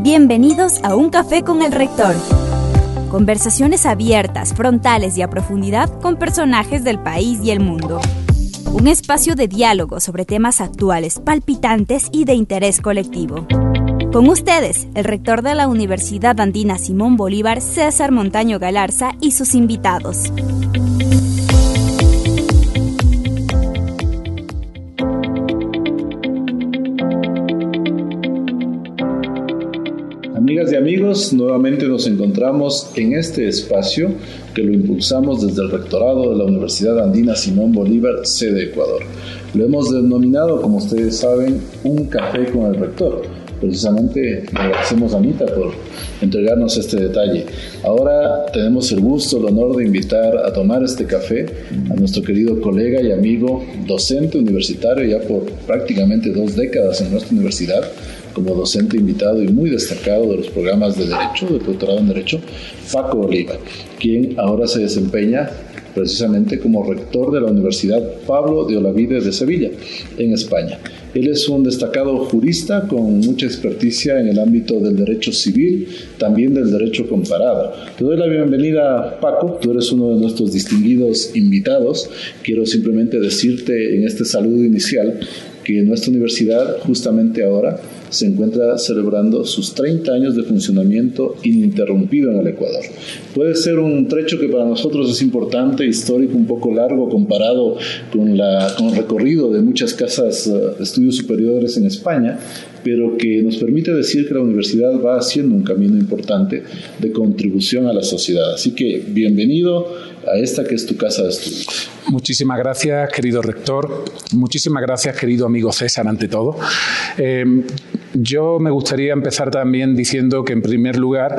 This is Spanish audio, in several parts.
Bienvenidos a Un Café con el Rector. Conversaciones abiertas, frontales y a profundidad con personajes del país y el mundo. Un espacio de diálogo sobre temas actuales, palpitantes y de interés colectivo. Con ustedes, el rector de la Universidad Andina Simón Bolívar, César Montaño Galarza, y sus invitados. Amigos, nuevamente nos encontramos en este espacio que lo impulsamos desde el rectorado de la Universidad Andina Simón Bolívar, sede Ecuador. Lo hemos denominado, como ustedes saben, un café con el rector. Precisamente le agradecemos a Anita por entregarnos este detalle. Ahora tenemos el gusto, el honor de invitar a tomar este café a nuestro querido colega y amigo, docente universitario ya por prácticamente dos décadas en nuestra universidad, como docente invitado y muy destacado de los programas de Derecho, de doctorado en Derecho, Paco Oliva, quien ahora se desempeña precisamente como rector de la Universidad Pablo de Olavide de Sevilla, en España. Él es un destacado jurista con mucha experticia en el ámbito del derecho civil, también del derecho comparado. Te doy la bienvenida, Paco. Tú eres uno de nuestros distinguidos invitados. Quiero simplemente decirte en este saludo inicial que nuestra universidad justamente ahora se encuentra celebrando sus 30 años de funcionamiento ininterrumpido en el Ecuador. Puede ser un trecho que para nosotros es importante, histórico, un poco largo comparado con, la, con el recorrido de muchas casas eh, de estudios superiores en España, pero que nos permite decir que la universidad va haciendo un camino importante de contribución a la sociedad. Así que bienvenido a esta que es tu casa de estudios. Muchísimas gracias, querido rector. Muchísimas gracias, querido amigo César, ante todo. Eh, yo me gustaría empezar también diciendo que, en primer lugar,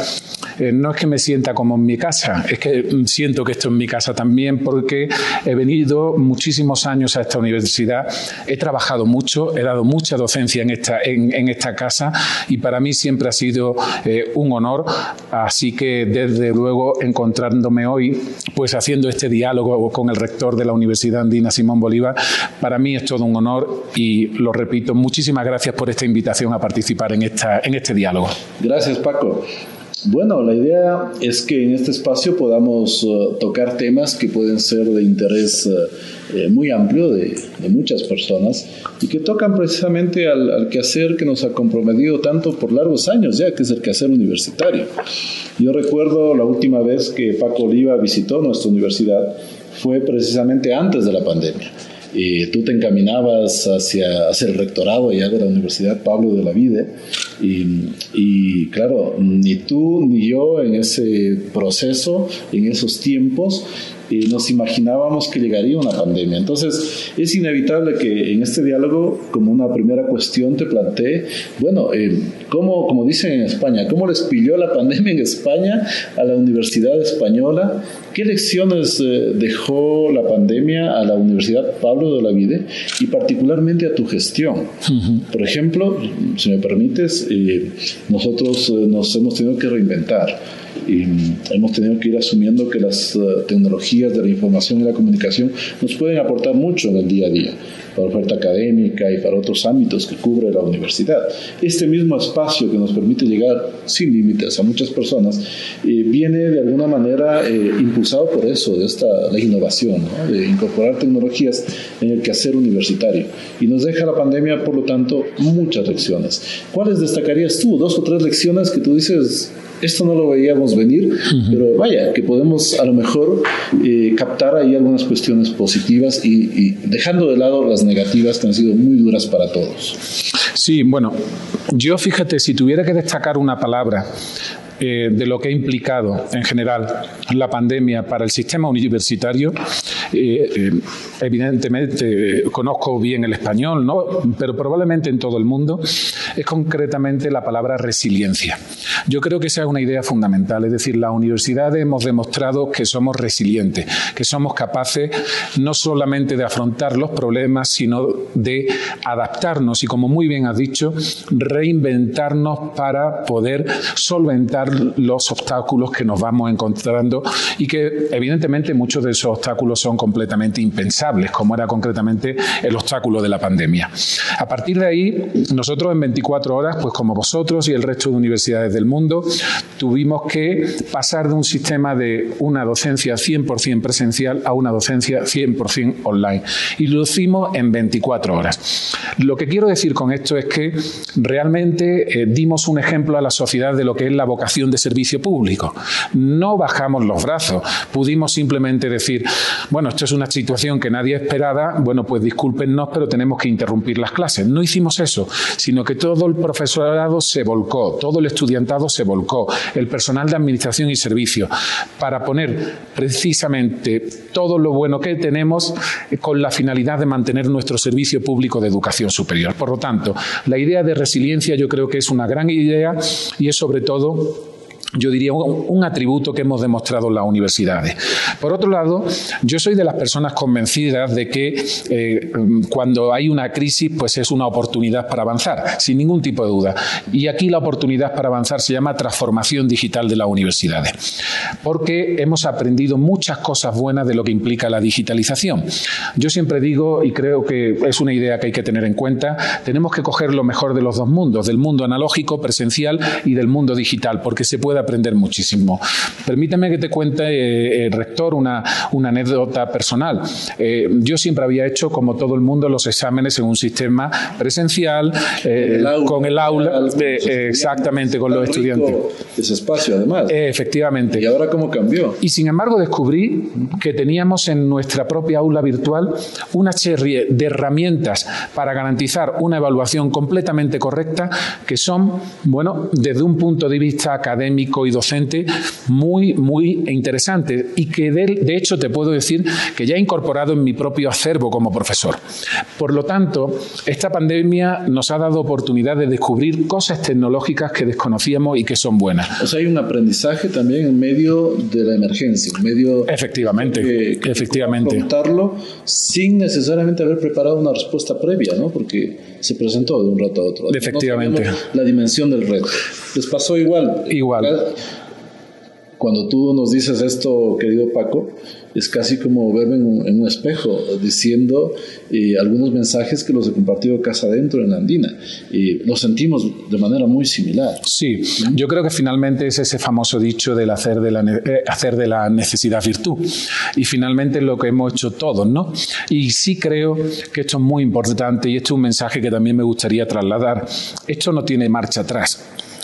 eh, no es que me sienta como en mi casa, es que siento que esto es mi casa también porque he venido muchísimos años a esta universidad, he trabajado mucho, he dado mucha docencia en esta, en, esta casa y para mí siempre ha sido eh, un honor. Así que, desde luego, encontrándome hoy, pues haciendo este diálogo con el rector de la Universidad Andina, Simón Bolívar, para mí es todo un honor y lo repito, muchísimas gracias por esta invitación a participar en, esta, en este diálogo. Gracias, Paco. Bueno, la idea es que en este espacio podamos uh, tocar temas que pueden ser de interés uh, eh, muy amplio de, de, muchas personas y que tocan precisamente al, al, quehacer que nos ha comprometido tanto por largos años ya, que es el quehacer universitario. Yo recuerdo la última vez que Paco Oliva visitó nuestra universidad fue precisamente antes de la pandemia y tú te encaminabas hacia, el rectorado ya de la Universidad Pablo de la Vide. Y, y, claro, ni tú ni yo en ese proceso, en esos tiempos, eh, nos imaginábamos que llegaría una pandemia. Entonces, es inevitable que en este diálogo, como una primera cuestión, te plantee, bueno, eh, ¿cómo, como dicen en España, cómo les pilló la pandemia en España a la Universidad Española? ¿Qué lecciones eh, dejó la pandemia a la Universidad Pablo de la Vide y particularmente a tu gestión? Por ejemplo, si me permites, eh, nosotros eh, nos hemos tenido que reinventar y hemos tenido que ir asumiendo que las uh, tecnologías de la información y la comunicación nos pueden aportar mucho en el día a día para oferta académica y para otros ámbitos que cubre la universidad. Este mismo espacio que nos permite llegar sin límites a muchas personas eh, viene de alguna manera eh, impulsado por eso, de esta la innovación, ¿no? de incorporar tecnologías en el quehacer universitario. Y nos deja la pandemia, por lo tanto, muchas lecciones. ¿Cuáles destacarías tú? Dos o tres lecciones que tú dices, esto no lo veíamos venir, pero vaya, que podemos a lo mejor eh, captar ahí algunas cuestiones positivas y, y, dejando de lado las negativas que han sido muy duras para todos. Sí, bueno, yo fíjate, si tuviera que destacar una palabra eh, de lo que ha implicado en general la pandemia para el sistema universitario. Eh, eh, evidentemente conozco bien el español, ¿no? pero probablemente en todo el mundo es concretamente la palabra resiliencia. Yo creo que esa es una idea fundamental, es decir, las universidades hemos demostrado que somos resilientes, que somos capaces no solamente de afrontar los problemas, sino de adaptarnos y, como muy bien has dicho, reinventarnos para poder solventar los obstáculos que nos vamos encontrando y que evidentemente muchos de esos obstáculos son completamente impensables, como era concretamente el obstáculo de la pandemia. A partir de ahí, nosotros en 24 horas, pues como vosotros y el resto de universidades del mundo, tuvimos que pasar de un sistema de una docencia 100% presencial a una docencia 100% online. Y lo hicimos en 24 horas. Lo que quiero decir con esto es que realmente eh, dimos un ejemplo a la sociedad de lo que es la vocación de servicio público. No bajamos los brazos, pudimos simplemente decir, bueno, esto es una situación que nadie esperaba, bueno, pues discúlpenos, pero tenemos que interrumpir las clases. No hicimos eso, sino que todo el profesorado se volcó, todo el estudiantado se volcó, el personal de administración y servicio, para poner precisamente todo lo bueno que tenemos con la finalidad de mantener nuestro servicio público de educación superior. Por lo tanto, la idea de resiliencia yo creo que es una gran idea y es sobre todo yo diría, un, atributo que hemos demostrado en las universidades. Por otro lado, yo soy de las personas convencidas de que eh, cuando hay una crisis, pues es una oportunidad para avanzar, sin ningún tipo de duda. Y aquí la oportunidad para avanzar se llama transformación digital de las universidades, porque hemos aprendido muchas cosas buenas de lo que implica la digitalización. Yo siempre digo, y creo que es una idea que hay que tener en cuenta, tenemos que coger lo mejor de los dos mundos, del mundo analógico, presencial y del mundo digital, porque se puede aprender muchísimo. Permíteme que te cuente, eh, eh, rector, una, una, anécdota personal. Eh, yo siempre había hecho, como todo el mundo, los exámenes en un sistema presencial, con el aula, exactamente, con los estudiantes. Ese espacio, además. efectivamente. ¿Y ahora cómo cambió? Y sin embargo descubrí que teníamos en nuestra propia aula virtual una serie de herramientas para garantizar una evaluación completamente correcta que son, bueno, desde un punto de vista académico, y docente muy, muy interesante y que de, hecho te puedo decir que ya he incorporado en mi propio acervo como profesor. Por lo tanto, esta pandemia nos ha dado oportunidad de descubrir cosas tecnológicas que desconocíamos y que son buenas. O sea, hay un aprendizaje también en medio de la emergencia, en medio... Efectivamente, que, efectivamente. Contarlo sin necesariamente haber preparado una respuesta previa, ¿no? Porque se presentó de un rato a otro. Efectivamente. la dimensión del reto. ¿Les pasó igual? Igual. Cuando tú nos dices esto, querido Paco, es casi como verme en un, espejo diciendo eh, algunos mensajes que los he compartido casa adentro en la Andina. Y lo sentimos de manera muy similar. Sí, yo creo que finalmente es ese famoso dicho del hacer de la, eh, hacer de la necesidad virtud. Y finalmente es lo que hemos hecho todos, ¿no? Y sí creo que esto es muy importante y esto es un mensaje que también me gustaría trasladar. Esto no tiene marcha atrás.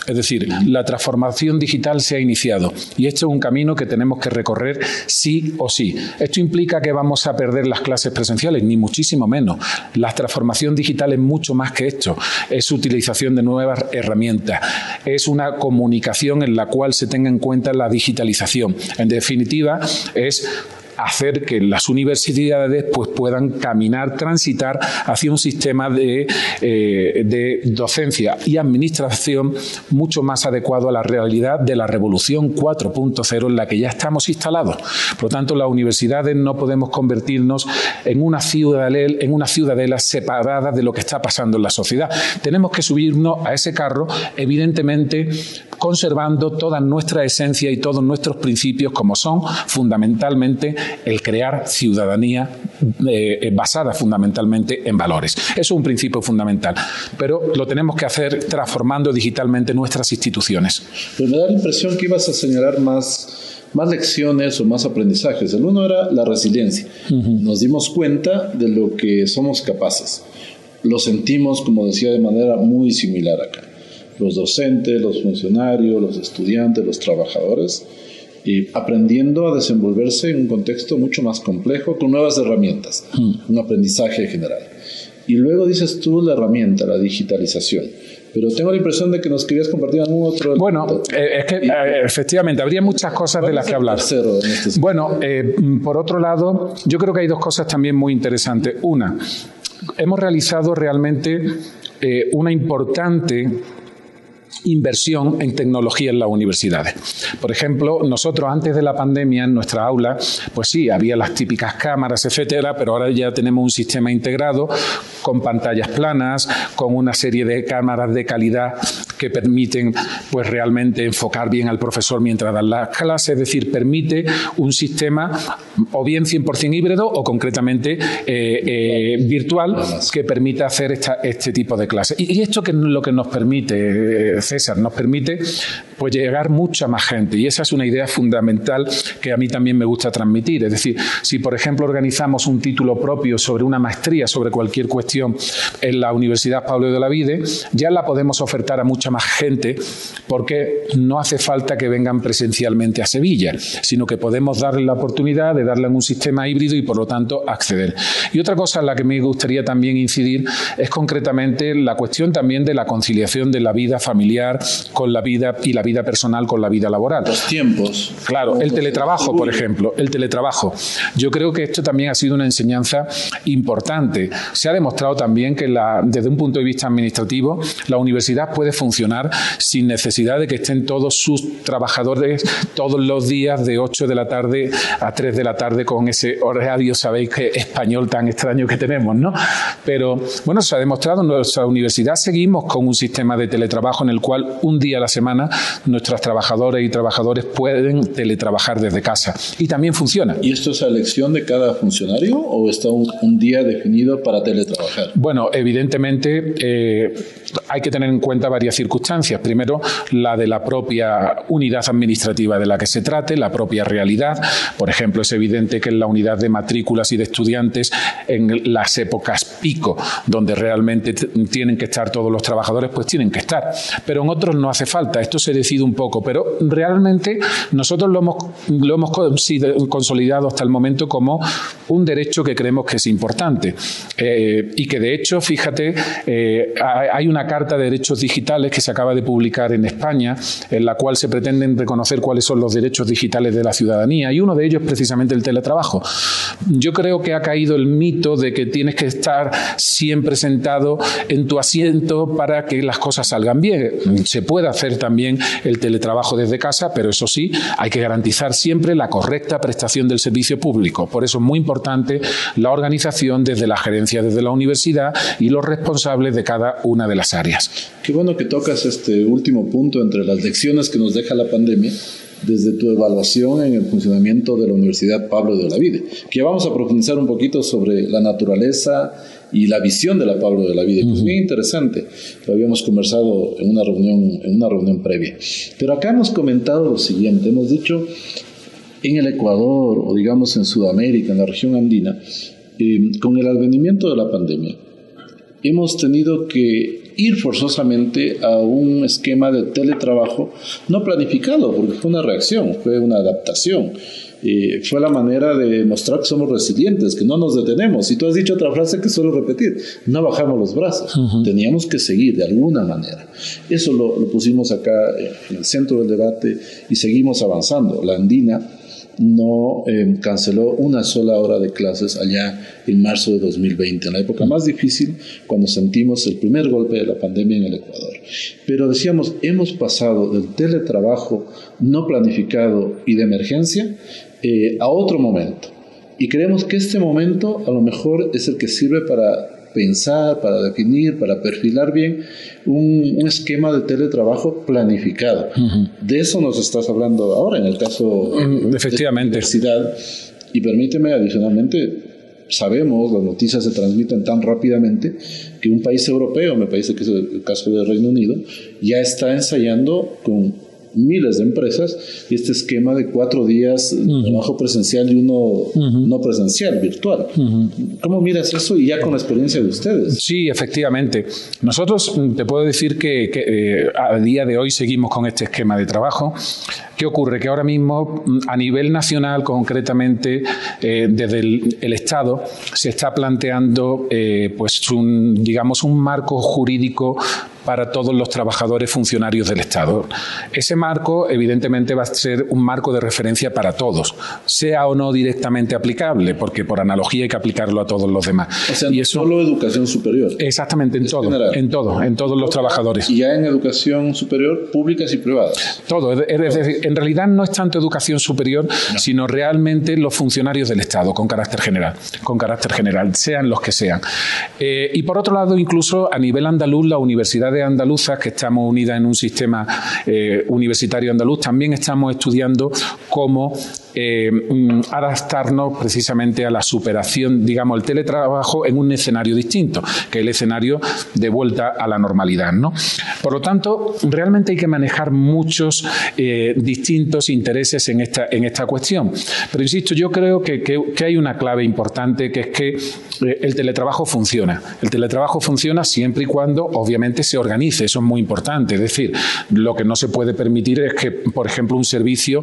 Es decir, la transformación digital se ha iniciado y esto es un camino que tenemos que recorrer sí o sí. ¿Esto implica que vamos a perder las clases presenciales? Ni muchísimo menos. La transformación digital es mucho más que esto. Es utilización de nuevas herramientas. Es una comunicación en la cual se tenga en cuenta la digitalización. En definitiva, es hacer que las universidades pues, puedan caminar, transitar hacia un sistema de, eh, de docencia y administración mucho más adecuado a la realidad de la revolución 4.0 en la que ya estamos instalados. Por lo tanto, las universidades no podemos convertirnos en una ciudadela, en una ciudadela separada de lo que está pasando en la sociedad. Tenemos que subirnos a ese carro, evidentemente conservando toda nuestra esencia y todos nuestros principios como son fundamentalmente el crear ciudadanía eh, basada fundamentalmente en valores. Eso es un principio fundamental, pero lo tenemos que hacer transformando digitalmente nuestras instituciones. Pues me da la impresión que ibas a señalar más, más lecciones o más aprendizajes. El uno era la resiliencia. Nos dimos cuenta de lo que somos capaces. Lo sentimos, como decía, de manera muy similar acá. Los docentes, los funcionarios, los estudiantes, los trabajadores y aprendiendo a desenvolverse en un contexto mucho más complejo con nuevas herramientas, mm. un aprendizaje general. Y luego dices tú la herramienta, la digitalización. Pero tengo la impresión de que nos querías compartir algún otro. Bueno, eh, es que eh, efectivamente habría muchas cosas de las que hablar. Este bueno, eh, por otro lado, yo creo que hay dos cosas también muy interesantes. Una, hemos realizado realmente una importante inversión en tecnología en las universidades. Por ejemplo, nosotros antes de la pandemia en nuestra aula, pues sí, había las típicas cámaras, etcétera, pero ahora ya tenemos un sistema integrado con pantallas planas, con una serie de cámaras de calidad que permiten pues realmente enfocar bien al profesor mientras dan las clases, es decir, permite un sistema o bien 100% híbrido o concretamente eh, eh, virtual que permita hacer este tipo de clases. Y, esto que es lo que nos permite, César, nos permite pues llegar mucha más gente y esa es una idea fundamental que a mí también me gusta transmitir. Es decir, si por ejemplo organizamos un título propio sobre una maestría, sobre cualquier cuestión en la Universidad Pablo de la Vide, ya la podemos ofertar a mucha más gente porque no hace falta que vengan presencialmente a Sevilla, sino que podemos darle la oportunidad de darle un sistema híbrido y por lo tanto acceder. Y otra cosa en la que me gustaría también incidir es concretamente la cuestión también de la conciliación de la vida familiar con la vida y la vida personal con la vida laboral. Los tiempos. Claro, el teletrabajo, por ejemplo, el teletrabajo. Yo creo que esto también ha sido una enseñanza importante. Se ha demostrado también que la, desde un punto de vista administrativo, la universidad puede funcionar sin necesidad de que estén todos sus trabajadores todos los días de 8 de la tarde a 3 de la tarde con ese horario, sabéis que español tan extraño que tenemos, ¿no? Pero bueno, se ha demostrado en nuestra universidad seguimos con un sistema de teletrabajo en el cual un día a la semana nuestras trabajadoras y trabajadores pueden teletrabajar desde casa y también funciona. ¿Y esto es a elección de cada funcionario o está un, día definido para teletrabajar? Bueno, evidentemente eh, hay que tener en cuenta varias circunstancias. Primero, la de la propia unidad administrativa de la que se trate, la propia realidad. Por ejemplo, es evidente que en la unidad de matrículas y de estudiantes, en las épocas pico, donde realmente tienen que estar todos los trabajadores, pues tienen que estar. Pero en otros no hace falta. Esto se decide un poco. Pero realmente nosotros lo hemos, lo hemos consolidado hasta el momento como un derecho que creemos que es importante. Eh, y que de hecho, fíjate, eh, hay una Carta de Derechos Digitales que se acaba de publicar en España, en la cual se pretenden reconocer cuáles son los derechos digitales de la ciudadanía y uno de ellos es precisamente el teletrabajo. Yo creo que ha caído el mito de que tienes que estar siempre sentado en tu asiento para que las cosas salgan bien. Se puede hacer también el teletrabajo desde casa, pero eso sí, hay que garantizar siempre la correcta prestación del servicio público. Por eso es muy importante la organización desde la gerencia, desde la universidad y los responsables de cada una de las áreas. Qué bueno que tocas este último punto entre las lecciones que nos deja la pandemia desde tu evaluación en el funcionamiento de la Universidad Pablo de Olavide, que vamos a profundizar un poquito sobre la naturaleza y la visión de la Pablo de la Vida. Es bien interesante, lo habíamos conversado en una reunión, en una reunión previa. Pero acá hemos comentado lo siguiente, hemos dicho en el Ecuador o digamos en Sudamérica, en la región andina, eh, con el advenimiento de la pandemia, hemos tenido que ir forzosamente a un esquema de teletrabajo no planificado, porque fue una reacción, fue una adaptación. Y fue la manera de mostrar que somos resilientes, que no nos detenemos. Y tú has dicho otra frase que suelo repetir, no bajamos los brazos, teníamos que seguir de alguna manera. Eso lo, lo pusimos acá en el centro del debate y seguimos avanzando. La andina no em, canceló una sola hora de clases allá en marzo de 2020, en la época más difícil, cuando sentimos el primer golpe de la pandemia en el Ecuador. Pero decíamos, hemos pasado del teletrabajo no planificado y de emergencia eh, a otro momento. Y creemos que este momento a lo mejor es el que sirve para pensar, para definir, para perfilar bien un, esquema de teletrabajo planificado. De eso nos estás hablando ahora en el caso mm, Efectivamente. de la universidad. Y permíteme adicionalmente, sabemos, las noticias se transmiten tan rápidamente que un país europeo, me parece que es el caso del Reino Unido, ya está ensayando con miles de empresas y este esquema de cuatro días de trabajo presencial y uno no presencial, virtual. ¿Cómo miras eso y ya con la experiencia de ustedes? Sí, efectivamente. Nosotros mm, te puedo decir que, eh, a día de hoy seguimos con este esquema de trabajo. ¿Qué ocurre? Que ahora mismo, mm, a nivel nacional, concretamente, eh, desde el, Estado, se está planteando eh, pues un, digamos, un marco jurídico para todos los trabajadores funcionarios del Estado. Ese marco, evidentemente, va a ser un marco de referencia para todos, sea o no directamente aplicable, porque por analogía hay que aplicarlo a todos los demás. O sea, y eso, solo educación superior. Exactamente, en todo, en todo, en todos los trabajadores. Y ya en educación superior, públicas y privadas. Todo, es decir, en realidad no es tanto educación superior, sino realmente los funcionarios del Estado, con carácter general, con carácter general, sean los que sean. Eh, y por otro lado, incluso a nivel andaluz, la universidad andaluzas, que estamos unidas en un sistema eh, universitario andaluz, también estamos estudiando cómo eh, mm, adaptarnos precisamente a la superación, digamos, el teletrabajo en un escenario distinto, que es el escenario de vuelta a la normalidad. ¿no? Por lo tanto, realmente hay que manejar muchos eh, distintos intereses en esta, en esta cuestión. Pero insisto, yo creo que, que, hay una clave importante, que es que eh, el teletrabajo funciona. El teletrabajo funciona siempre y cuando, obviamente, se organice. Eso es muy importante. Es decir, lo que no se puede permitir es que, por ejemplo, un servicio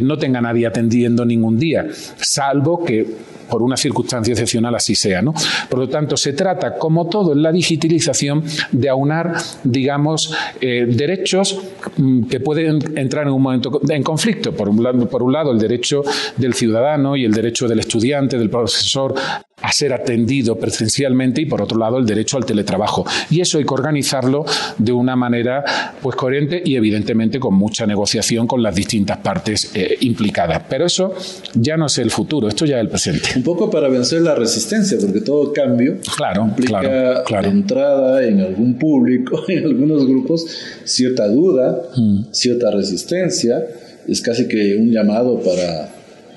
no tenga nadie atendido ningún día, salvo que por una circunstancia excepcional así sea. ¿no? Por lo tanto, se trata, como todo en la digitalización, de aunar, digamos, eh, derechos mm, que pueden entrar en un momento en conflicto. Por un, lado, por un lado, el derecho del ciudadano y el derecho del estudiante, del profesor, a ser atendido presencialmente y por otro lado el derecho al teletrabajo. Y eso hay que organizarlo de una manera pues coherente y evidentemente con mucha negociación con las distintas partes eh, implicadas. Pero eso ya no es el futuro, esto ya es el presente. Un poco para vencer la resistencia, porque todo cambio claro, implica claro, entrada en algún público, en algunos grupos, cierta duda, mm. cierta resistencia. Es casi que un llamado para,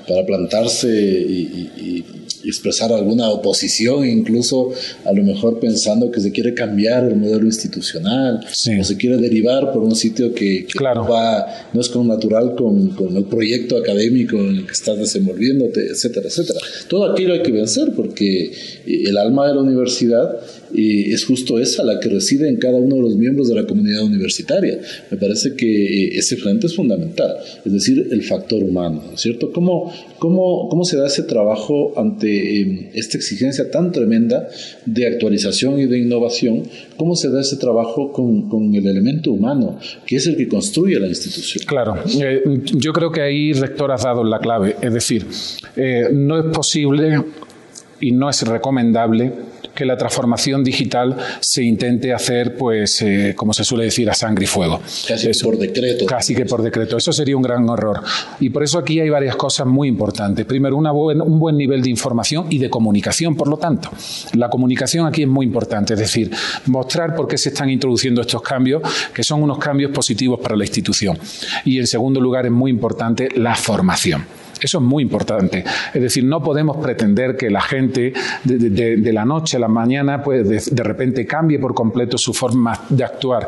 para plantarse y expresar alguna oposición, incluso a lo mejor pensando que se quiere cambiar el modelo institucional o se quiere derivar por un sitio que, no, va, no es con natural con, con, el proyecto académico en el que estás desenvolviéndote, etcétera, etcétera. Todo aquello hay que vencer porque el alma de la universidad es justo esa la que reside en cada uno de los miembros de la comunidad universitaria. Me parece que eh, ese frente es fundamental, es decir, el factor humano, ¿cierto? ¿Cómo, cómo, cómo se da ese trabajo ante em, esta exigencia tan tremenda de actualización y de innovación? ¿Cómo se da ese trabajo con, con el elemento humano, que es el que construye la institución? Claro, eh, yo creo que ahí, rector, has dado la clave, es decir, eh, no es posible y no es recomendable que la transformación digital se intente hacer, pues, eh, como se suele decir, a sangre y fuego. Casi que por decreto. Casi que por decreto. Eso sería un gran error. Y por eso aquí hay varias cosas muy importantes. Primero, una un buen nivel de información y de comunicación, por lo tanto. La comunicación aquí es muy importante, es decir, mostrar por qué se están introduciendo estos cambios, que son unos cambios positivos para la institución. Y en segundo lugar, es muy importante la formación. Eso es muy importante. Es decir, no podemos pretender que la gente de, la noche a la mañana pues, de, repente cambie por completo su forma de actuar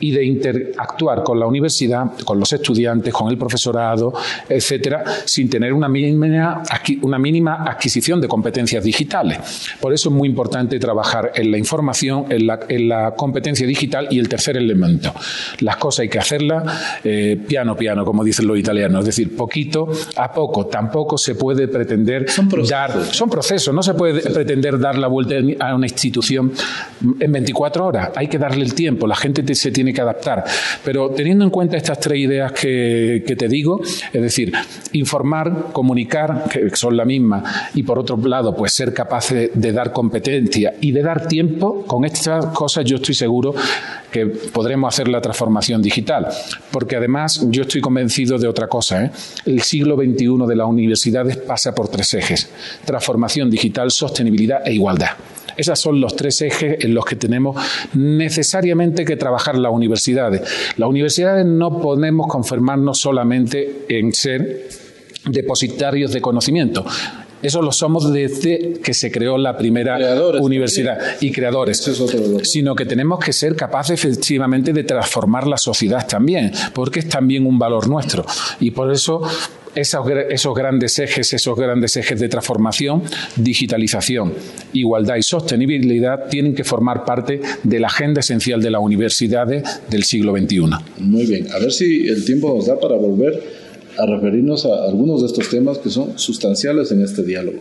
y de interactuar con la universidad, con los estudiantes, con el profesorado, etcétera, sin tener una mínima, una mínima adquisición de competencias digitales. Por eso es muy importante trabajar en la información, en la, competencia digital y el tercer elemento. Las cosas hay que hacerlas eh, piano piano, como dicen los italianos, es decir, poquito a Tampoco se puede pretender son dar. Son procesos. No se puede pretender dar la vuelta a una institución en 24 horas. Hay que darle el tiempo. La gente se tiene que adaptar. Pero teniendo en cuenta estas tres ideas que, te digo, es decir, informar, comunicar, que son la misma, y por otro lado, pues ser capaces de dar competencia y de dar tiempo, con estas cosas yo estoy seguro que podremos hacer la transformación digital. Porque además yo estoy convencido de otra cosa. ¿eh? El siglo XXI de las universidades pasa por tres ejes. Transformación digital, sostenibilidad e igualdad. Esos son los tres ejes en los que tenemos necesariamente que trabajar las universidades. Las universidades no podemos conformarnos solamente en ser depositarios de conocimiento. Eso lo somos desde que se creó la primera universidad y creadores. sino que tenemos que ser capaces efectivamente de transformar la sociedad también, porque es también un valor nuestro. Y por eso esos, esos, grandes ejes, esos grandes ejes de transformación, digitalización, igualdad y sostenibilidad tienen que formar parte de la agenda esencial de las universidades del siglo XXI. Muy bien, a ver si el tiempo nos da para volver a referirnos a algunos de estos temas que son sustanciales en este diálogo.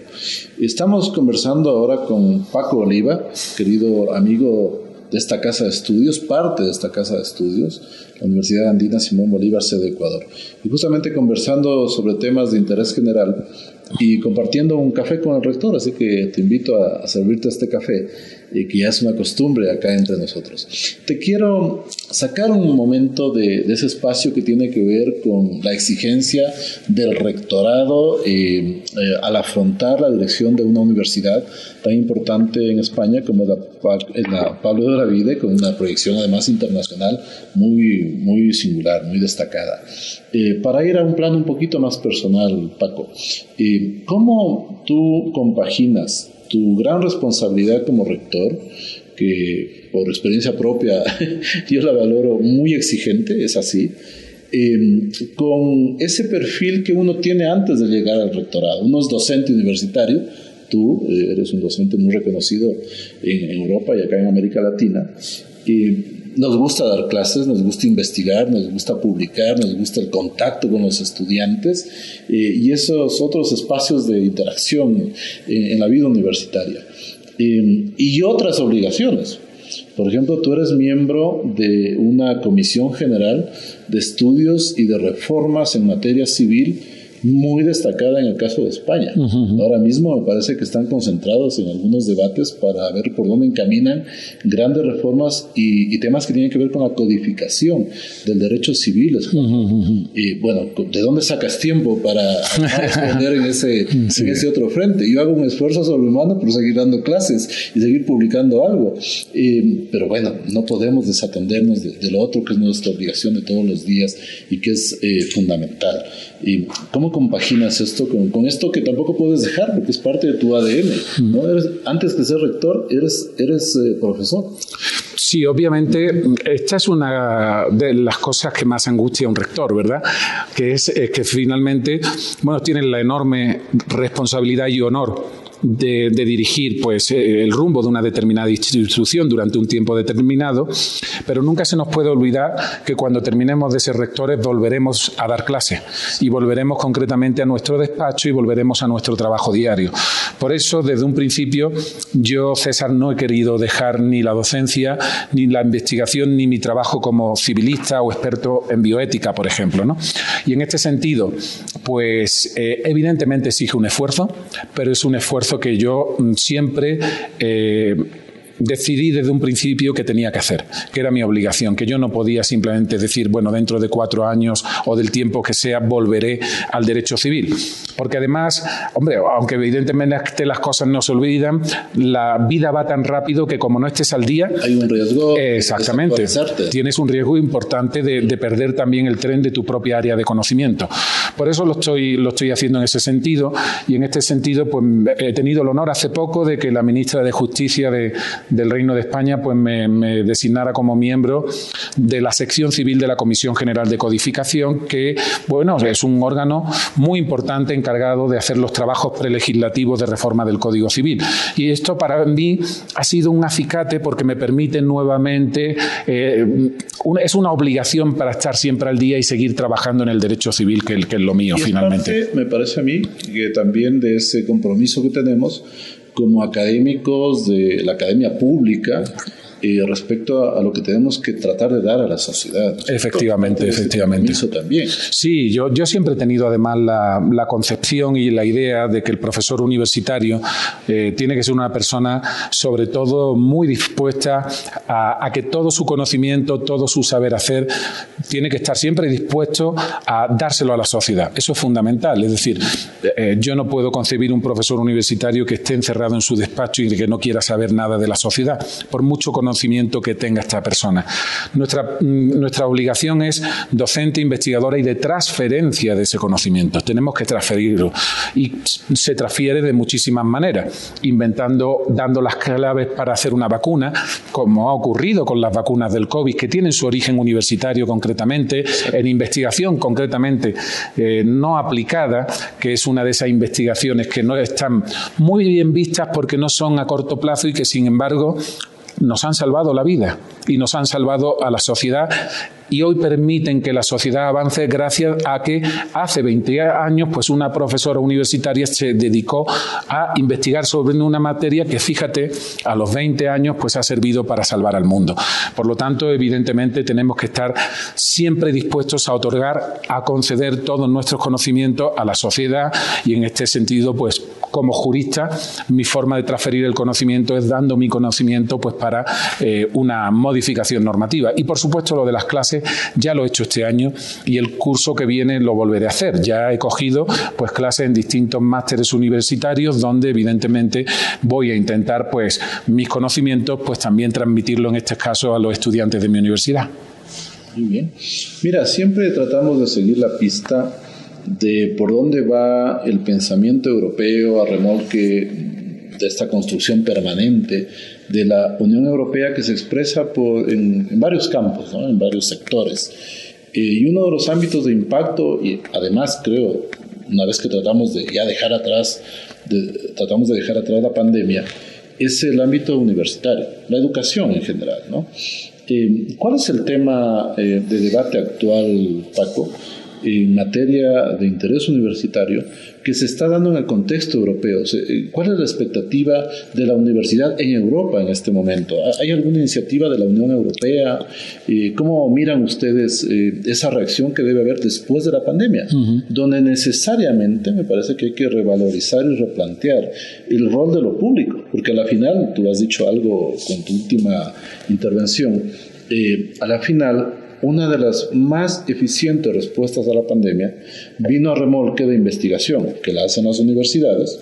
Estamos conversando ahora con Paco Oliva, querido amigo de esta casa de estudios, parte de esta casa de estudios, la Universidad Andina Simón Bolívar, sede Ecuador. Y justamente conversando sobre temas de interés general y compartiendo un café con el rector, así que te invito a, servirte este café, y que ya es una costumbre acá entre nosotros. Te quiero sacar un momento de, ese espacio que tiene que ver con la exigencia del rectorado eh, eh, al afrontar la dirección de una universidad tan importante en España como la, la Pablo de la Vida, con una proyección además internacional muy, muy singular, muy destacada. Eh, para ir a un plano un poquito más personal, Paco, ¿cómo tú compaginas tu gran responsabilidad como rector que por experiencia propia yo la valoro muy exigente, es así, em, con ese perfil que uno tiene antes de llegar al rectorado. Uno es docente universitario, tú eh, eres un docente muy reconocido en, Europa y acá en América Latina. Y nos gusta dar clases, nos gusta investigar, nos gusta publicar, nos gusta el contacto con los estudiantes eh, y esos otros espacios de interacción en la vida universitaria y otras obligaciones. Por ejemplo, tú eres miembro de una comisión general de estudios y de reformas en materia civil muy destacada en el caso de España. Ahora mismo me parece que están concentrados en algunos debates para ver por dónde encaminan grandes reformas y, temas que tienen que ver con la codificación del derecho civil. Y bueno, ¿de dónde sacas tiempo para responder en ese, en ese otro frente? Yo hago un esfuerzo sobrehumano por seguir dando clases y seguir publicando algo. pero bueno, no podemos desatendernos de, lo otro que es nuestra obligación de todos los días y que es eh, fundamental. ¿Y cómo compaginas esto con, esto que tampoco puedes dejar porque es parte de tu ADN? ¿no? antes de ser rector, eres, eres eh, profesor. Sí, obviamente, esta es una de las cosas que más angustia a un rector, ¿verdad? Que es, es que finalmente, bueno, tienen la enorme responsabilidad y honor de, dirigir pues, eh, el rumbo de una determinada institución durante un tiempo determinado, pero nunca se nos puede olvidar que cuando terminemos de ser rectores volveremos a dar clase y volveremos concretamente a nuestro despacho y volveremos a nuestro trabajo diario. Por eso, desde un principio, yo, César, no he querido dejar ni la docencia, ni la investigación, ni mi trabajo como civilista o experto en bioética, por ejemplo. ¿no? Y en este sentido, pues eh, evidentemente exige un esfuerzo, pero es un esfuerzo que yo mm, siempre eh, decidí desde un principio que tenía que hacer, que era mi obligación, que yo no podía simplemente decir, bueno, dentro de cuatro años o del tiempo que sea, volveré al derecho civil. Porque además, hombre, aunque evidentemente las cosas no se olvidan, la vida va tan rápido que como no estés al día... Hay un riesgo. Exactamente. Tienes un riesgo importante de, de, perder también el tren de tu propia área de conocimiento. Por eso lo estoy, lo estoy haciendo en ese sentido y en este sentido pues he tenido el honor hace poco de que la ministra de Justicia de, del Reino de España pues me, designara como miembro de la sección civil de la Comisión General de Codificación, que bueno, es un órgano muy importante encargado de hacer los trabajos prelegislativos de reforma del Código Civil. Y esto para mí ha sido un acicate porque me permite nuevamente, eh, es una obligación para estar siempre al día y seguir trabajando en el derecho civil, que, que es lo mío finalmente. me parece a mí que también de ese compromiso que tenemos como académicos de la academia pública respecto a, lo que tenemos que tratar de dar a la sociedad. Efectivamente, efectivamente. Eso también. Sí, yo, yo siempre he tenido además la, la concepción y la idea de que el profesor universitario eh, tiene que ser una persona sobre todo muy dispuesta a, a, que todo su conocimiento, todo su saber hacer, tiene que estar siempre dispuesto a dárselo a la sociedad. Eso es fundamental. Es decir, eh, yo no puedo concebir un profesor universitario que esté encerrado en su despacho y que no quiera saber nada de la sociedad, por mucho conocimiento conocimiento que tenga esta persona. Nuestra, mm, nuestra obligación es docente, investigadora y de transferencia de ese conocimiento. Tenemos que transferirlo y se transfiere de muchísimas maneras, inventando, dando las claves para hacer una vacuna, como ha ocurrido con las vacunas del COVID, que tienen su origen universitario concretamente, en investigación concretamente eh, no aplicada, que es una de esas investigaciones que no están muy bien vistas porque no son a corto plazo y que sin embargo nos han salvado la vida y nos han salvado a la sociedad y hoy permiten que la sociedad avance gracias a que hace 20 años pues una profesora universitaria se dedicó a investigar sobre una materia que fíjate a los 20 años pues ha servido para salvar al mundo. Por lo tanto, evidentemente tenemos que estar siempre dispuestos a otorgar, a conceder todos nuestros conocimientos a la sociedad y en este sentido pues como jurista, mi forma de transferir el conocimiento es dando mi conocimiento pues para eh, una modificación normativa. Y por supuesto lo de las clases ya lo he hecho este año y el curso que viene lo volveré a hacer. Ya he cogido pues clases en distintos másteres universitarios donde evidentemente voy a intentar pues mis conocimientos pues también transmitirlo en este caso a los estudiantes de mi universidad. Muy bien. Mira, siempre tratamos de seguir la pista de por dónde va el pensamiento europeo a remolque de esta construcción permanente de la Unión Europea que se expresa en, varios campos, en varios sectores. Eh, y uno de los ámbitos de impacto, y además creo, una vez que tratamos de ya dejar atrás, tratamos de dejar atrás la pandemia, es el ámbito universitario, la educación en general. Eh, ¿Cuál es el tema eh, de debate actual, Paco? En materia de interés universitario que se está dando en el contexto europeo. Eh, ¿Cuál es la expectativa de la universidad en Europa en este momento? ¿Hay alguna iniciativa de la Unión Europea? ¿Cómo miran ustedes eh, esa reacción que debe haber después de la pandemia? Donde necesariamente me parece que hay que revalorizar y replantear el rol de lo público, porque a la final, tú has dicho algo con tu última intervención, eh, a la final una de las más eficientes respuestas a la pandemia vino a remolque de investigación que la hacen las universidades,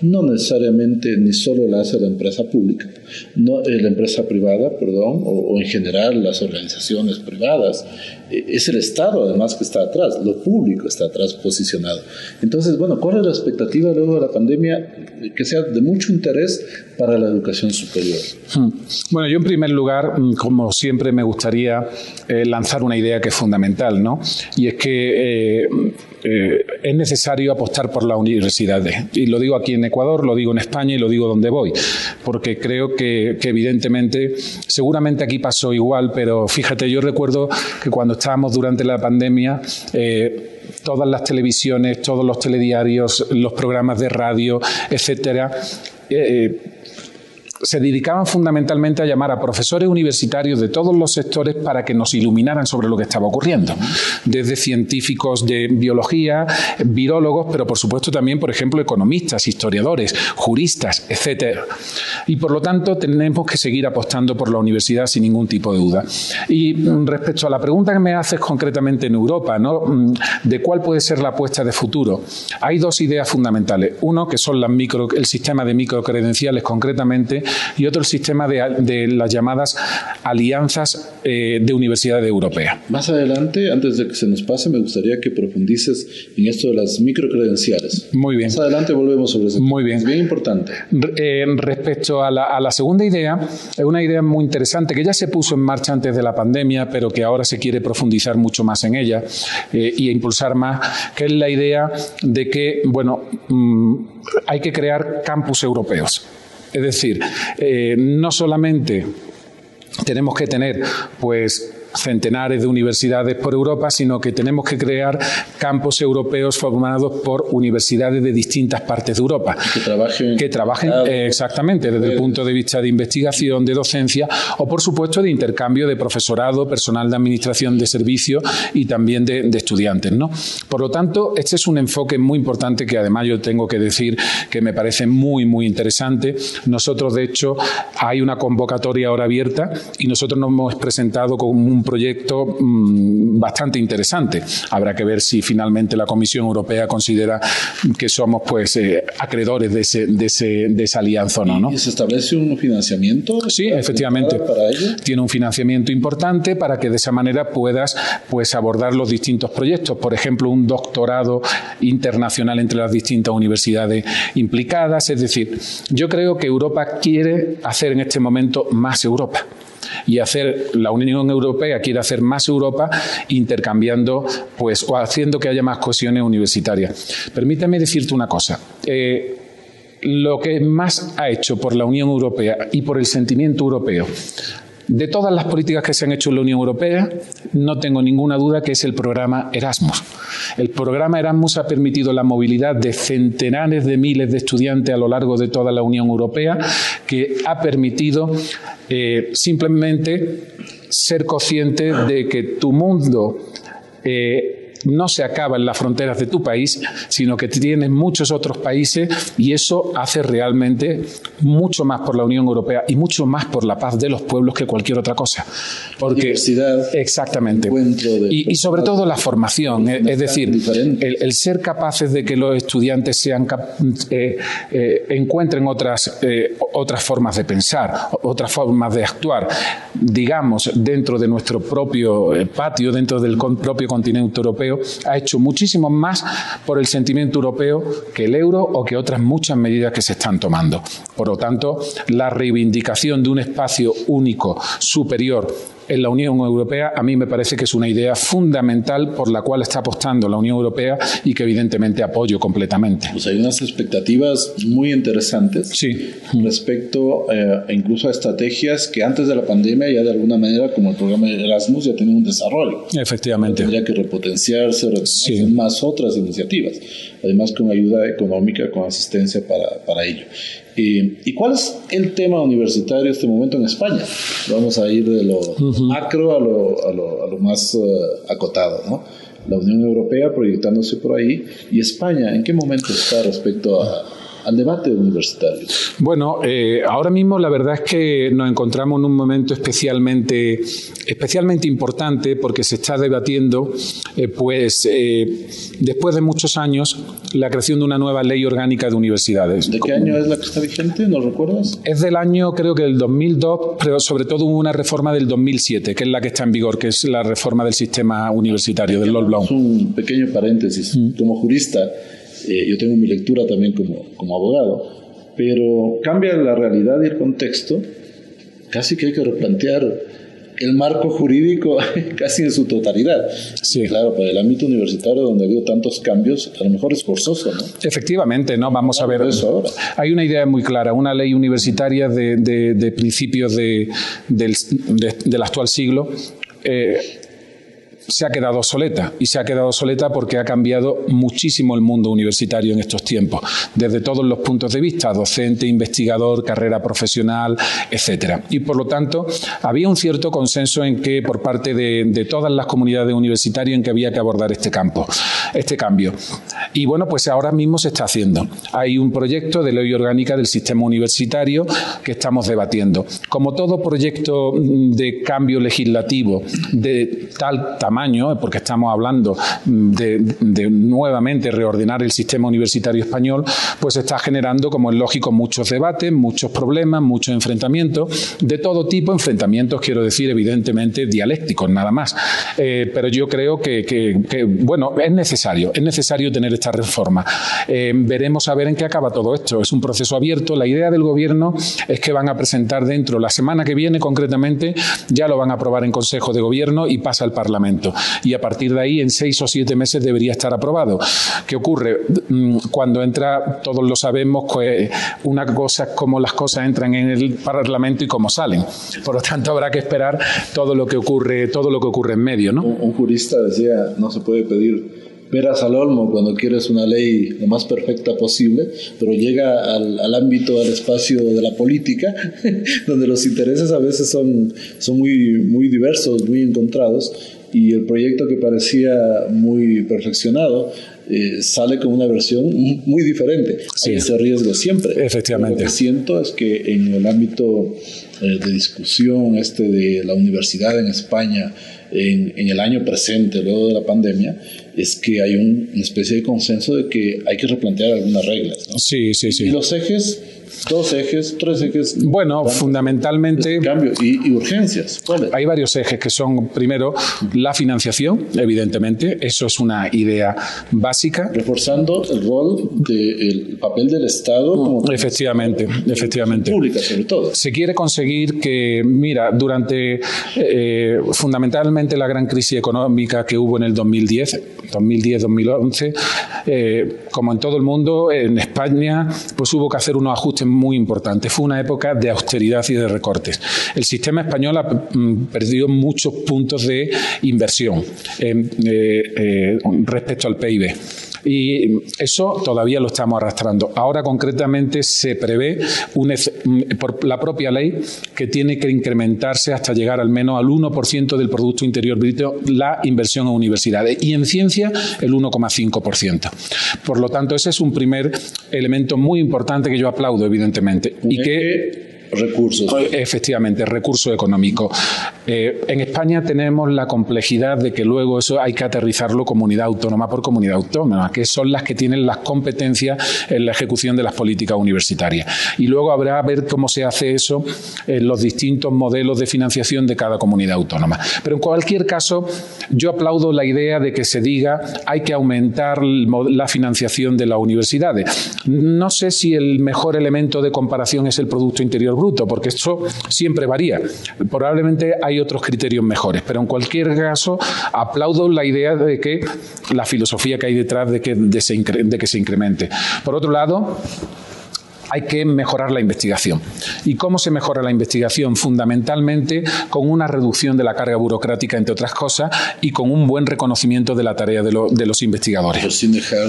no necesariamente ni solo la hace la empresa pública, no, eh, la empresa privada, perdón, o, en general las organizaciones privadas. Eh, es el Estado además que está atrás, lo público está atrás posicionado. Entonces, bueno, ¿cuál es la expectativa luego de la pandemia que sea de mucho interés para la educación superior? Hmm. Bueno, yo en primer lugar, mm, como siempre, me gustaría eh, lanzar una idea que es fundamental, ¿no? Y es que es necesario apostar por las universidades. Y lo digo aquí en Ecuador, lo digo en España y lo digo donde voy, porque creo que, evidentemente, seguramente aquí pasó igual, pero fíjate, yo recuerdo que cuando estábamos durante la pandemia, eh, todas las televisiones, todos los telediarios, los programas de radio, etcétera, eh, se dedicaban fundamentalmente a llamar a profesores universitarios de todos los sectores para que nos iluminaran sobre lo que estaba ocurriendo, desde científicos de biología, virólogos, pero por supuesto también, por ejemplo, economistas, historiadores, juristas, etcétera. Y por lo tanto tenemos que seguir apostando por la universidad sin ningún tipo de duda. Y mm, respecto a la pregunta que me haces concretamente en Europa, ¿no? Mm, de cuál puede ser la apuesta de futuro, hay dos ideas fundamentales. Uno, que son las micro, el sistema de microcredenciales concretamente, y otro el sistema de, las llamadas alianzas eh, de universidades europeas. Más adelante, antes de que se nos pase, me gustaría que profundices en esto de las microcredenciales. Muy bien. Más adelante volvemos sobre eso. Muy bien. Es bien importante. Eh, respecto a la, segunda idea, es una idea muy interesante que ya se puso en marcha antes de la pandemia, pero que ahora se quiere profundizar mucho más en ella eh, y impulsar más, que es la idea de que, bueno, mm, hay que crear campus europeos. Es decir, eh, no solamente tenemos que tener pues centenares de universidades por Europa, sino que tenemos que crear campos europeos formados por universidades de distintas partes de Europa. Que trabajen. Que trabajen exactamente desde el punto de vista de investigación, de docencia o, por supuesto, de intercambio de profesorado, personal de administración de servicios y también de, estudiantes. ¿no? Por lo tanto, este es un enfoque muy importante que además yo tengo que decir que me parece muy, muy interesante. Nosotros, de hecho, hay una convocatoria ahora abierta y nosotros nos hemos presentado con un proyecto mm, bastante interesante. Habrá que ver si finalmente la Comisión Europea considera que somos pues eh, acreedores de, ese, de, ese, de esa alianza o no, ¿Y se establece un financiamiento? Sí, efectivamente. Para Tiene un financiamiento importante para que de esa manera puedas pues abordar los distintos proyectos. Por ejemplo, un doctorado internacional entre las distintas universidades implicadas. Es decir, yo creo que Europa quiere hacer en este momento más Europa y hacer la Unión Europea quiere hacer más Europa intercambiando pues o haciendo que haya más cohesiones universitarias. Permítame decirte una cosa. Eh, lo que más ha hecho por la Unión Europea y por el sentimiento europeo de todas las políticas que se han hecho en la Unión Europea, no tengo ninguna duda que es el programa Erasmus. El programa Erasmus ha permitido la movilidad de centenares de miles de estudiantes a lo largo de toda la Unión Europea, que ha permitido eh, simplemente ser consciente de que tu mundo eh, no se acaba en las fronteras de tu país, sino que tienes muchos otros países y eso hace realmente mucho más por la Unión Europea y mucho más por la paz de los pueblos que cualquier otra cosa. Porque, Diversidad. Exactamente. Y, sobre todo la formación, es, decir, el, ser capaces de que los estudiantes sean eh, eh, encuentren otras, eh, otras formas de pensar, otras formas de actuar, digamos, dentro de nuestro propio patio, dentro del propio continente europeo, ha hecho muchísimo más por el sentimiento europeo que el euro o que otras muchas medidas que se están tomando. Por lo tanto, la reivindicación de un espacio único, superior, en la Unión Europea, a mí me parece que es una idea fundamental por la cual está apostando la Unión Europea y que evidentemente apoyo completamente. Pues hay unas expectativas muy interesantes sí. respecto eh, incluso a estrategias que antes de la pandemia ya de alguna manera, como el programa Erasmus, ya tenían un desarrollo. Efectivamente. Tendría que repotenciarse, repotenciarse más otras iniciativas, además con ayuda económica, con asistencia para, para ello. ¿Y cuál es el tema universitario en este momento en España? Vamos a ir de lo macro a lo, a lo, a lo más uh, acotado, ¿no? La Unión Europea proyectándose por ahí y España, ¿en qué momento está respecto a, al debate universitario? Bueno, eh, ahora mismo la verdad es que nos encontramos en un momento especialmente, especialmente importante porque se está debatiendo, eh, pues, eh, después de muchos años, la creación de una nueva ley orgánica de universidades. ¿De qué año es la que está vigente? ¿No recuerdas? Es del año, creo que del 2002, pero sobre todo hubo una reforma del 2007, que es la que está en vigor, que es la reforma del sistema universitario, del LOL Un pequeño paréntesis. Mm. Como jurista, eh, yo tengo mi lectura también como, como abogado, pero cambia la realidad y el contexto, casi que hay que replantear el marco jurídico casi en su totalidad. Sí. Claro, para el ámbito universitario donde ha habido tantos cambios, a lo mejor es forzoso, ¿no? Efectivamente, ¿no? Vamos a ver. Eso ahora. Hay una idea muy clara, una ley universitaria de, de, principios de, del, del, actual siglo. Eh, se ha quedado obsoleta y se ha quedado obsoleta porque ha cambiado muchísimo el mundo universitario en estos tiempos, desde todos los puntos de vista, docente, investigador, carrera profesional, etcétera. Y por lo tanto, había un cierto consenso en que por parte de, todas las comunidades universitarias en que había que abordar este campo, este cambio. Y bueno, pues ahora mismo se está haciendo. Hay un proyecto de ley orgánica del sistema universitario que estamos debatiendo. Como todo proyecto de cambio legislativo de tal tamaño tamaño, porque estamos hablando de, nuevamente reordenar el sistema universitario español, pues está generando, como es lógico, muchos debates, muchos problemas, muchos enfrentamientos, de todo tipo, enfrentamientos, quiero decir, evidentemente dialécticos, nada más. Eh, pero yo creo que, bueno, es necesario, es necesario tener esta reforma. Eh, veremos a ver en qué acaba todo esto. Es un proceso abierto. La idea del gobierno es que van a presentar dentro, la semana que viene concretamente, ya lo van a aprobar en Consejo de Gobierno y pasa al Parlamento. Y a partir de ahí, en seis o siete meses debería estar aprobado. ¿Qué ocurre? Mm, cuando entra, todos lo sabemos, pues una cosa es cómo las cosas entran en el Parlamento y cómo salen. Por lo tanto, habrá que esperar todo lo que ocurre, todo lo que ocurre en medio, ¿no? Un, jurista decía, no se puede pedir peras al olmo cuando quieres una ley lo más perfecta posible, pero llega al, al, ámbito, al espacio de la política, donde los intereses a veces son, son muy, muy diversos, muy encontrados, y el proyecto que parecía muy perfeccionado eh, sale con una versión muy diferente. Sí. Hay ese riesgo siempre. Efectivamente. Lo que siento es que en el ámbito eh, de discusión este de la universidad en España en, en, el año presente, luego de la pandemia, es que hay un, una especie de consenso de que hay que replantear algunas reglas. ¿no? Sí, sí, sí. Y los ejes dos ejes, tres ejes. Bueno, fundamentalmente. Cambio y, y urgencias. Hay varios ejes que son, primero, la financiación, evidentemente. Eso es una idea básica. Reforzando el rol del papel del Estado. Como efectivamente, efectivamente. Pública, sobre todo. Se quiere conseguir que, mira, durante eh, fundamentalmente la gran crisis económica que hubo en el 2010, 2010-2011, eh, como en todo el mundo, en España, pues hubo que hacer unos ajustes muy importante. Fue una época de austeridad y de recortes. El sistema español ha mm, perdido muchos puntos de inversión eh, eh, respecto al PIB. Y eso todavía lo estamos arrastrando. Ahora concretamente se prevé por la propia ley que tiene que incrementarse hasta llegar al menos al 1% del Producto Interior Bruto la inversión en universidades y en ciencia el 1,5%. Por lo tanto, ese es un primer elemento muy importante que yo aplaudo, evidentemente. Y que recursos. Efectivamente, recurso económico. Eh, en España tenemos la complejidad de que luego eso hay que aterrizarlo comunidad autónoma por comunidad autónoma, que son las que tienen las competencias en la ejecución de las políticas universitarias. Y luego habrá a ver cómo se hace eso en los distintos modelos de financiación de cada comunidad autónoma. Pero en cualquier caso, yo aplaudo la idea de que se diga hay que aumentar la financiación de las universidades. No sé si el mejor elemento de comparación es el Producto Interior porque esto siempre varía. Probablemente hay otros criterios mejores, pero en cualquier caso aplaudo la idea de que la filosofía que hay detrás de que, de, que se incremente. Por otro lado, hay que mejorar la investigación. ¿Y cómo se mejora la investigación? Fundamentalmente con una reducción de la carga burocrática, entre otras cosas, y con un buen reconocimiento de la tarea de, los investigadores. sin dejar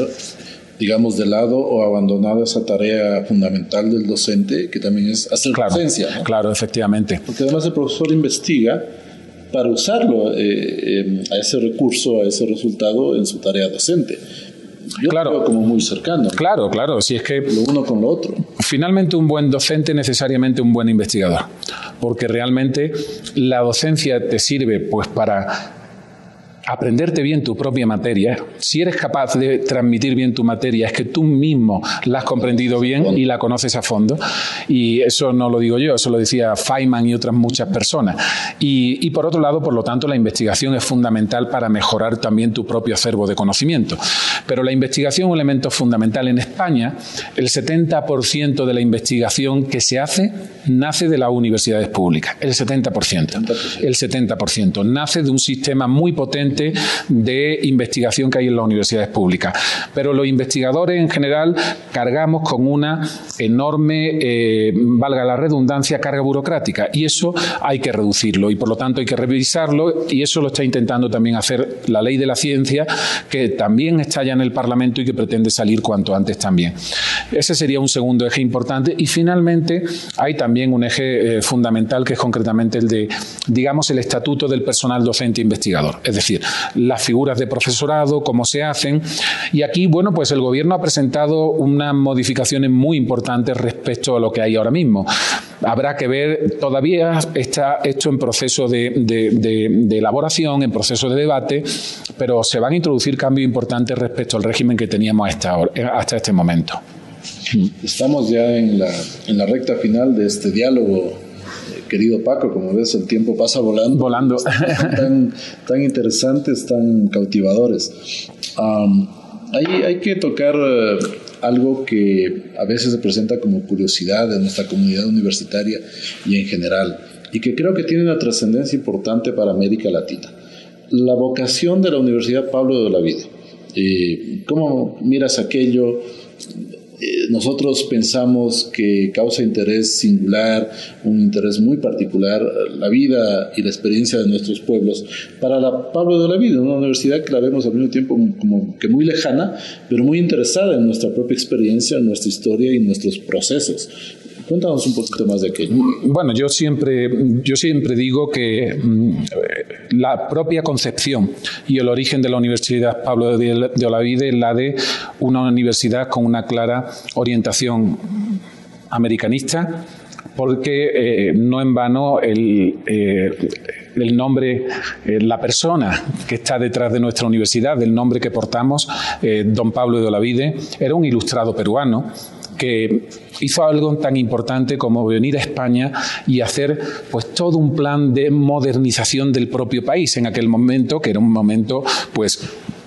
digamos, de lado o abandonado esa tarea fundamental del docente, que también es hacer docencia. Claro, efectivamente. Porque además el profesor investiga para usarlo eh, a ese recurso, a ese resultado en su tarea docente. Yo claro, lo veo como muy cercano. Claro, claro, si es que lo uno con lo otro. Finalmente un buen docente necesariamente un buen investigador, porque realmente la docencia te sirve pues para aprenderte bien tu propia materia, si eres capaz de transmitir bien tu materia, es que tú mismo la has comprendido bien y la conoces a fondo. Y eso no lo digo yo, eso lo decía Feynman y otras muchas personas. Y, por otro lado, por lo tanto, la investigación es fundamental para mejorar también tu propio acervo de conocimiento. Pero la investigación es un elemento fundamental. En España, el 70% de la investigación que se hace nace de las universidades públicas. El 70%. El 70%. Nace de un sistema muy potente de investigación que hay en las universidades públicas. Pero los investigadores en general cargamos con una enorme, eh, valga la redundancia, carga burocrática y eso hay que reducirlo y por lo tanto hay que revisarlo y eso lo está intentando también hacer la ley de la ciencia que también está ya en el Parlamento y que pretende salir cuanto antes también. Ese sería un segundo eje importante y finalmente hay también un eje eh, fundamental que es concretamente el de, digamos, el estatuto del personal docente investigador. Es decir, las figuras de profesorado, cómo se hacen. Y aquí, bueno, pues el gobierno ha presentado unas modificaciones muy importantes respecto a lo que hay ahora mismo. Habrá que ver, todavía está esto en proceso de, elaboración, en proceso de debate, pero se van a introducir cambios importantes respecto al régimen que teníamos hasta, hasta este momento. Estamos ya en la, en la recta final de este diálogo querido Paco, como ves, el tiempo pasa volando. Volando. tan, tan interesantes, tan cautivadores. hay, hay, que tocar eh, algo que a veces se presenta como curiosidad en nuestra comunidad universitaria y en general, y que creo que tiene una trascendencia importante para América Latina. La vocación de la Universidad Pablo de la Vida. Eh, ¿Cómo miras aquello? Eh, nosotros pensamos que causa interés singular, un interés muy particular, la vida y la experiencia de nuestros pueblos para la Pablo de la Vida, una universidad que la vemos al mismo tiempo como que muy lejana, pero muy interesada en nuestra propia experiencia, en nuestra historia y en nuestros procesos. Cuéntanos un poquito más de aquello. Bueno, yo siempre, yo siempre digo que mm, la propia concepción y el origen de la Universidad Pablo de Olavide es la de una universidad con una clara orientación americanista, porque eh, no en vano el, eh, el nombre, eh, la persona que está detrás de nuestra universidad, del nombre que portamos, don Pablo de Olavide, era un ilustrado peruano que hizo algo tan importante como venir a España y hacer pues todo un plan de modernización del propio país en aquel momento, que era un momento pues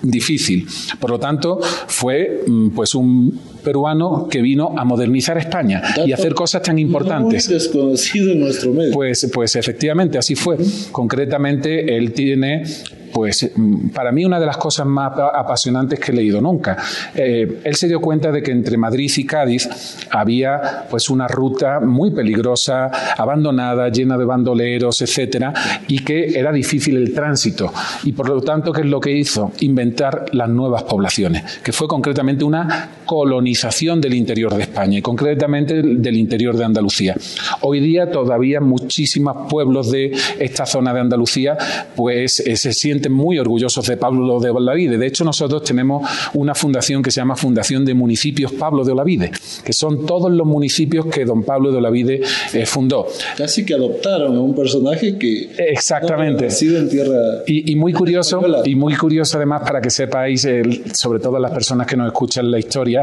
difícil. Por lo tanto, fue mm, pues un peruano que vino a modernizar España y hacer cosas tan importantes. Muy desconocido en nuestro medio. Pues, pues efectivamente, así fue. Concretamente, él tiene pues mm, para mí una de las cosas más apasionantes que he leído nunca. Eh, él se dio cuenta de que entre Madrid y Cádiz había pues una ruta muy peligrosa, abandonada, llena de bandoleros, etcétera, y que era difícil el tránsito. Y por lo tanto, ¿qué es lo que hizo? Inventar las nuevas poblaciones, que fue concretamente una colonización del interior de España y concretamente del interior de Andalucía. Hoy día todavía muchísimos pueblos de esta zona de Andalucía pues eh, se sienten muy orgullosos de Pablo de Olavide. De hecho, nosotros tenemos una fundación que se llama Fundación de Municipios Pablo de Olavide, que son todos los municipios que don Pablo de Olavide eh, fundó. Casi que adoptaron a un personaje que exactamente ha sido en tierra y, muy curioso y muy curioso además para que sepáis, sobre todo las personas que nos escuchan la historia,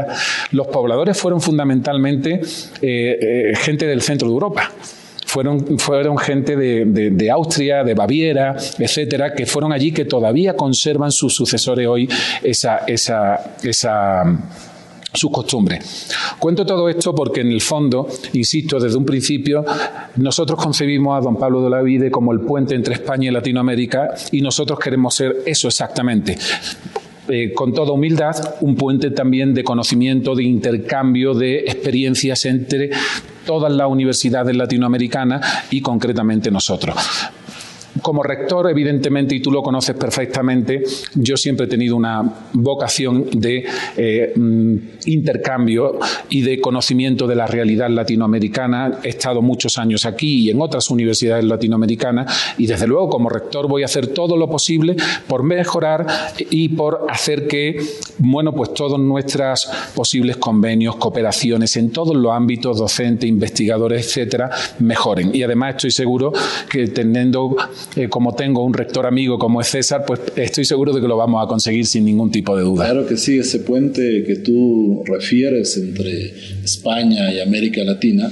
los pobladores fueron fundamentalmente eh, gente del centro de Europa fueron, fueron gente de, Austria, de Baviera, etcétera, que fueron allí que todavía conservan sus sucesores hoy esa, esa, esa sus costumbres. Cuento todo esto porque en el fondo, insisto, desde un principio, nosotros concebimos a don Pablo de la Vide como el puente entre España y Latinoamérica y nosotros queremos ser eso exactamente. Eh, con toda humildad, un puente también de conocimiento, de intercambio de experiencias entre todas las universidades latinoamericanas y concretamente nosotros. Como rector, evidentemente, y tú lo conoces perfectamente, yo siempre he tenido una vocación de eh, mm, intercambio y de conocimiento de la realidad latinoamericana. He estado muchos años aquí y en otras universidades latinoamericanas y desde luego como rector voy a hacer todo lo posible por mejorar y por hacer que, bueno, pues todos nuestros posibles convenios, cooperaciones en todos los ámbitos, docentes, investigadores, etcétera, mejoren. Y además estoy seguro que teniendo eh, como tengo un rector amigo como es César, pues estoy seguro de que lo vamos a conseguir sin ningún tipo de duda. Claro que sí, ese puente que tú refieres entre España y América Latina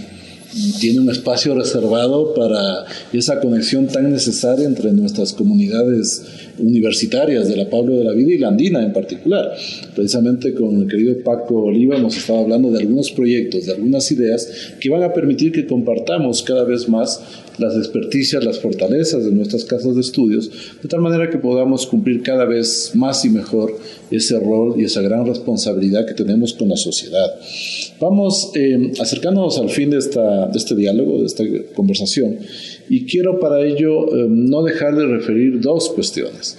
tiene un espacio reservado para esa conexión tan necesaria entre nuestras comunidades universitarias de la Pablo de la Vida y la Andina en particular. Precisamente con el querido Paco Oliva hemos estado hablando de algunos proyectos, de algunas ideas que van a permitir que compartamos cada vez más las experticias, las fortalezas de nuestras casas de estudios, de tal manera que podamos cumplir cada vez más y mejor ese rol y esa gran responsabilidad que tenemos con la sociedad. Vamos eh, acercándonos al fin de, esta, de este diálogo, de esta conversación, y quiero para ello eh, no dejar de referir dos cuestiones.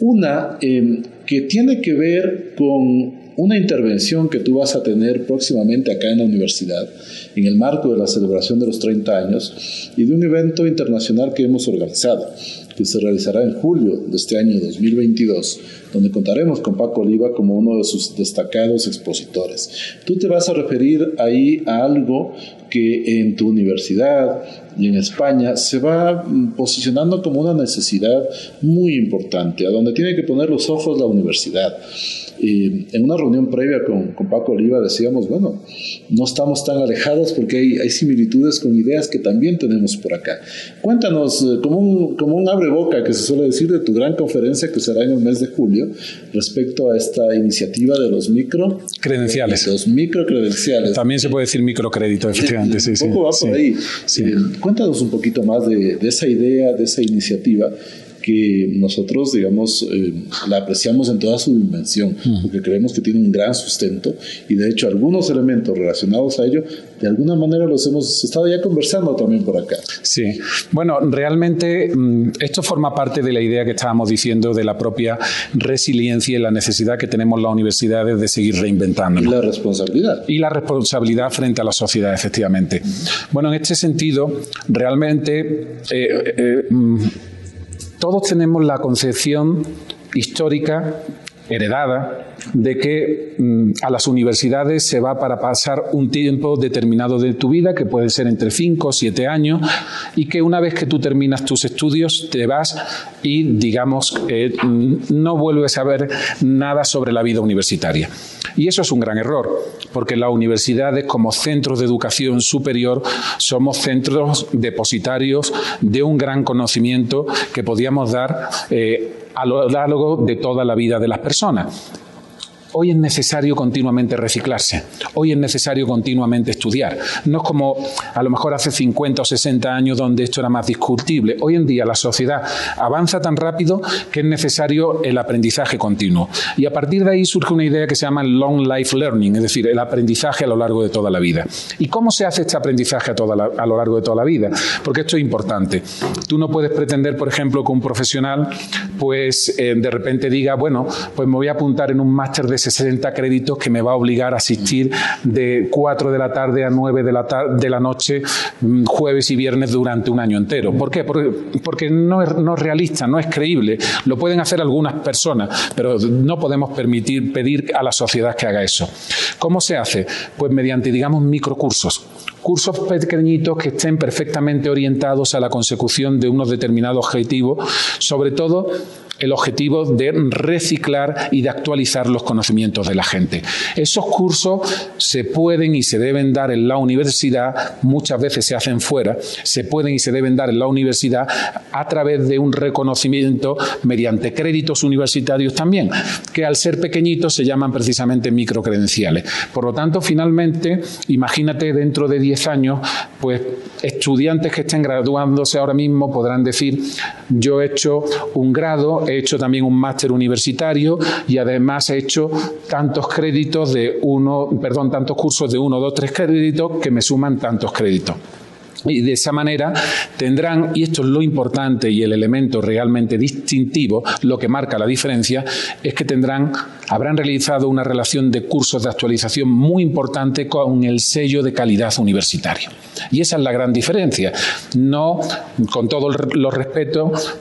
Una eh, que tiene que ver con una intervención que tú vas a tener próximamente acá en la universidad, en el marco de la celebración de los 30 años y de un evento internacional que hemos organizado, que se realizará en julio de este año 2022, donde contaremos con Paco Oliva como uno de sus destacados expositores. Tú te vas a referir ahí a algo que en tu universidad y en España se va mm, posicionando como una necesidad muy importante, a donde tiene que poner los ojos la universidad en una reunión previa con, con, Paco Oliva decíamos, bueno, no estamos tan alejados porque hay, hay, similitudes con ideas que también tenemos por acá. Cuéntanos, eh, como un, como un abre boca que se suele decir de tu gran conferencia que será en el mes de julio respecto a esta iniciativa de los micro credenciales. Los micro credenciales. También se puede decir microcrédito, efectivamente. Sí, un poco va por ahí. Eh, cuéntanos un poquito más de, de esa idea, de esa iniciativa que nosotros, digamos, eh, la apreciamos en toda su dimensión, porque creemos que tiene un gran sustento y de hecho algunos elementos relacionados a ello, de alguna manera los hemos estado ya conversando también por acá. Sí, bueno, realmente mm, esto forma parte de la idea que estábamos diciendo de la propia resiliencia y la necesidad que tenemos las universidades de seguir reinventando. Y la responsabilidad. Y la responsabilidad frente a la sociedad, efectivamente. Bueno, en este sentido, realmente... Eh, eh, mm, todos tenemos la concepción histórica heredada de que mm, a las universidades se va para pasar un tiempo determinado de tu vida, que puede ser entre 5 o 7 años, y que una vez que tú terminas tus estudios te vas y, digamos, eh, no vuelves a ver nada sobre la vida universitaria. Y eso es un gran error, porque las universidades como centros de educación superior somos centros depositarios de un gran conocimiento que podíamos dar eh, a lo largo de toda la vida de las personas. Hoy es necesario continuamente reciclarse, hoy es necesario continuamente estudiar. No es como a lo mejor hace 50 o 60 años donde esto era más discutible. Hoy en día la sociedad avanza tan rápido que es necesario el aprendizaje continuo. Y a partir de ahí surge una idea que se llama long life learning, es decir, el aprendizaje a lo largo de toda la vida. ¿Y cómo se hace este aprendizaje a, lo largo de toda la vida? Porque esto es importante. Tú no puedes pretender, por ejemplo, que un profesional pues eh, de repente diga, bueno, pues me voy a apuntar en un máster de 60 créditos que me va a obligar a asistir de 4 de la tarde a 9 de la, de la noche, mm, jueves y viernes durante un año entero. ¿Por qué? Porque, no, es, no es realista, no es creíble. Lo pueden hacer algunas personas, pero no podemos permitir, pedir a la sociedad que haga eso. ¿Cómo se hace? Pues mediante, digamos, microcursos cursos pequeñitos que estén perfectamente orientados a la consecución de unos determinados objetivos, sobre todo el objetivo de reciclar y de actualizar los conocimientos de la gente. Esos cursos se pueden y se deben dar en la universidad, muchas veces se hacen fuera, se pueden y se deben dar en la universidad a través de un reconocimiento mediante créditos universitarios también, que al ser pequeñitos se llaman precisamente microcredenciales. Por lo tanto, finalmente, imagínate dentro de 10 años, pues estudiantes que estén graduándose ahora mismo podrán decir, yo he hecho un grado, he hecho también un máster universitario y además he hecho tantos créditos de uno, perdón, tantos cursos de uno, dos, tres créditos que me suman tantos créditos. Y de esa manera tendrán, y esto es lo importante y el elemento realmente distintivo, lo que marca la diferencia, es que tendrán, habrán realizado una relación de cursos de actualización muy importante con el sello de calidad universitario. Y esa es la gran diferencia. No, con todos los respetos,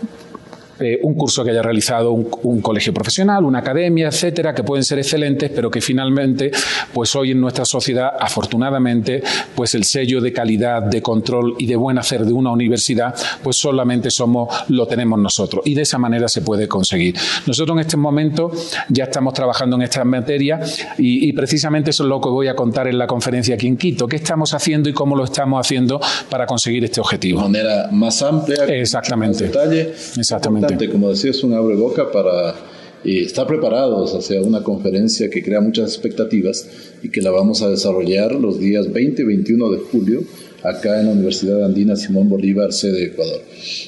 eh, un curso que haya realizado un, colegio profesional, una academia, etcétera, que pueden ser excelentes, pero que finalmente, pues hoy en nuestra sociedad, afortunadamente, pues el sello de calidad, de control y de buen hacer de una universidad, pues solamente somos, lo tenemos nosotros. Y de esa manera se puede conseguir. Nosotros en este momento ya estamos trabajando en esta materia y, y precisamente eso es lo que voy a contar en la conferencia aquí en Quito. ¿Qué estamos haciendo y cómo lo estamos haciendo para conseguir este objetivo? De manera más amplia. Exactamente. detalle. Exactamente como decía, es un abre boca para estar preparados hacia una conferencia que crea muchas expectativas y que la vamos a desarrollar los días 20 y 21 de julio acá en la Universidad Andina Simón Bolívar, sede de Ecuador.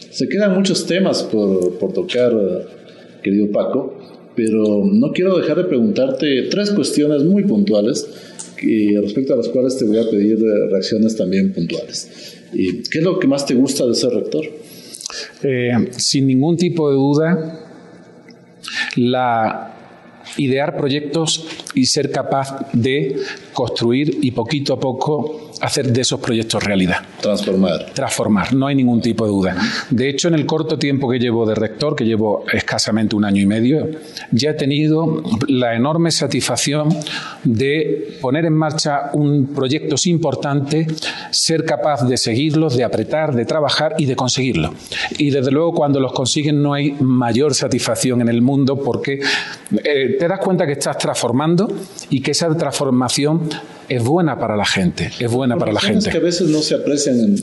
Se quedan muchos temas por, por tocar, querido Paco, pero no quiero dejar de preguntarte tres cuestiones muy puntuales respecto a las cuales te voy a pedir reacciones también puntuales. ¿Qué es lo que más te gusta de ser rector? Eh, sin ningún tipo de duda, la idear proyectos y ser capaz de construir y poquito a poco hacer de esos proyectos realidad. Transformar. Transformar, no hay ningún tipo de duda. De hecho, en el corto tiempo que llevo de rector, que llevo escasamente un año y medio, ya he tenido la enorme satisfacción de poner en marcha un proyectos importante, ser capaz de seguirlos, de apretar, de trabajar y de conseguirlo. Y desde luego cuando los consiguen no hay mayor satisfacción en el mundo porque eh, te das cuenta que estás transformando y que esa transformación und es buena para la gente, es buena para la gente. que a veces no se aprecian en,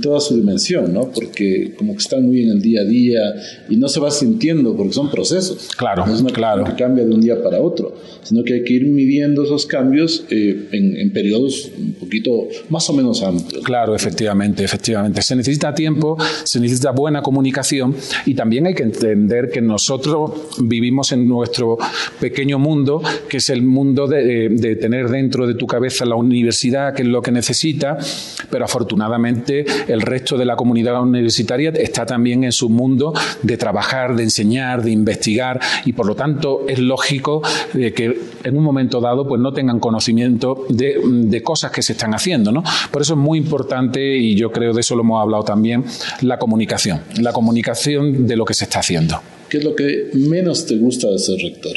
toda su dimensión, ¿no? Porque como que están muy en el día a día y no se va sintiendo porque son procesos. Claro, no es una claro. que cambia de un día para otro, sino que hay que ir midiendo esos cambios eh, en, en, periodos un poquito más o menos amplios. Claro, efectivamente, efectivamente. Se necesita tiempo, se necesita buena comunicación y también hay que entender que nosotros vivimos en nuestro pequeño mundo, que es el mundo de, de tener dentro de tu cabeza a la universidad, que es lo que necesita, pero afortunadamente el resto de la comunidad universitaria está también en su mundo de trabajar, de enseñar, de investigar y por lo tanto es lógico eh, que en un momento dado pues no tengan conocimiento de, de cosas que se están haciendo. ¿no? Por eso es muy importante y yo creo de eso lo hemos hablado también, la comunicación, la comunicación de lo que se está haciendo. ¿Qué es lo que menos te gusta de ser rector?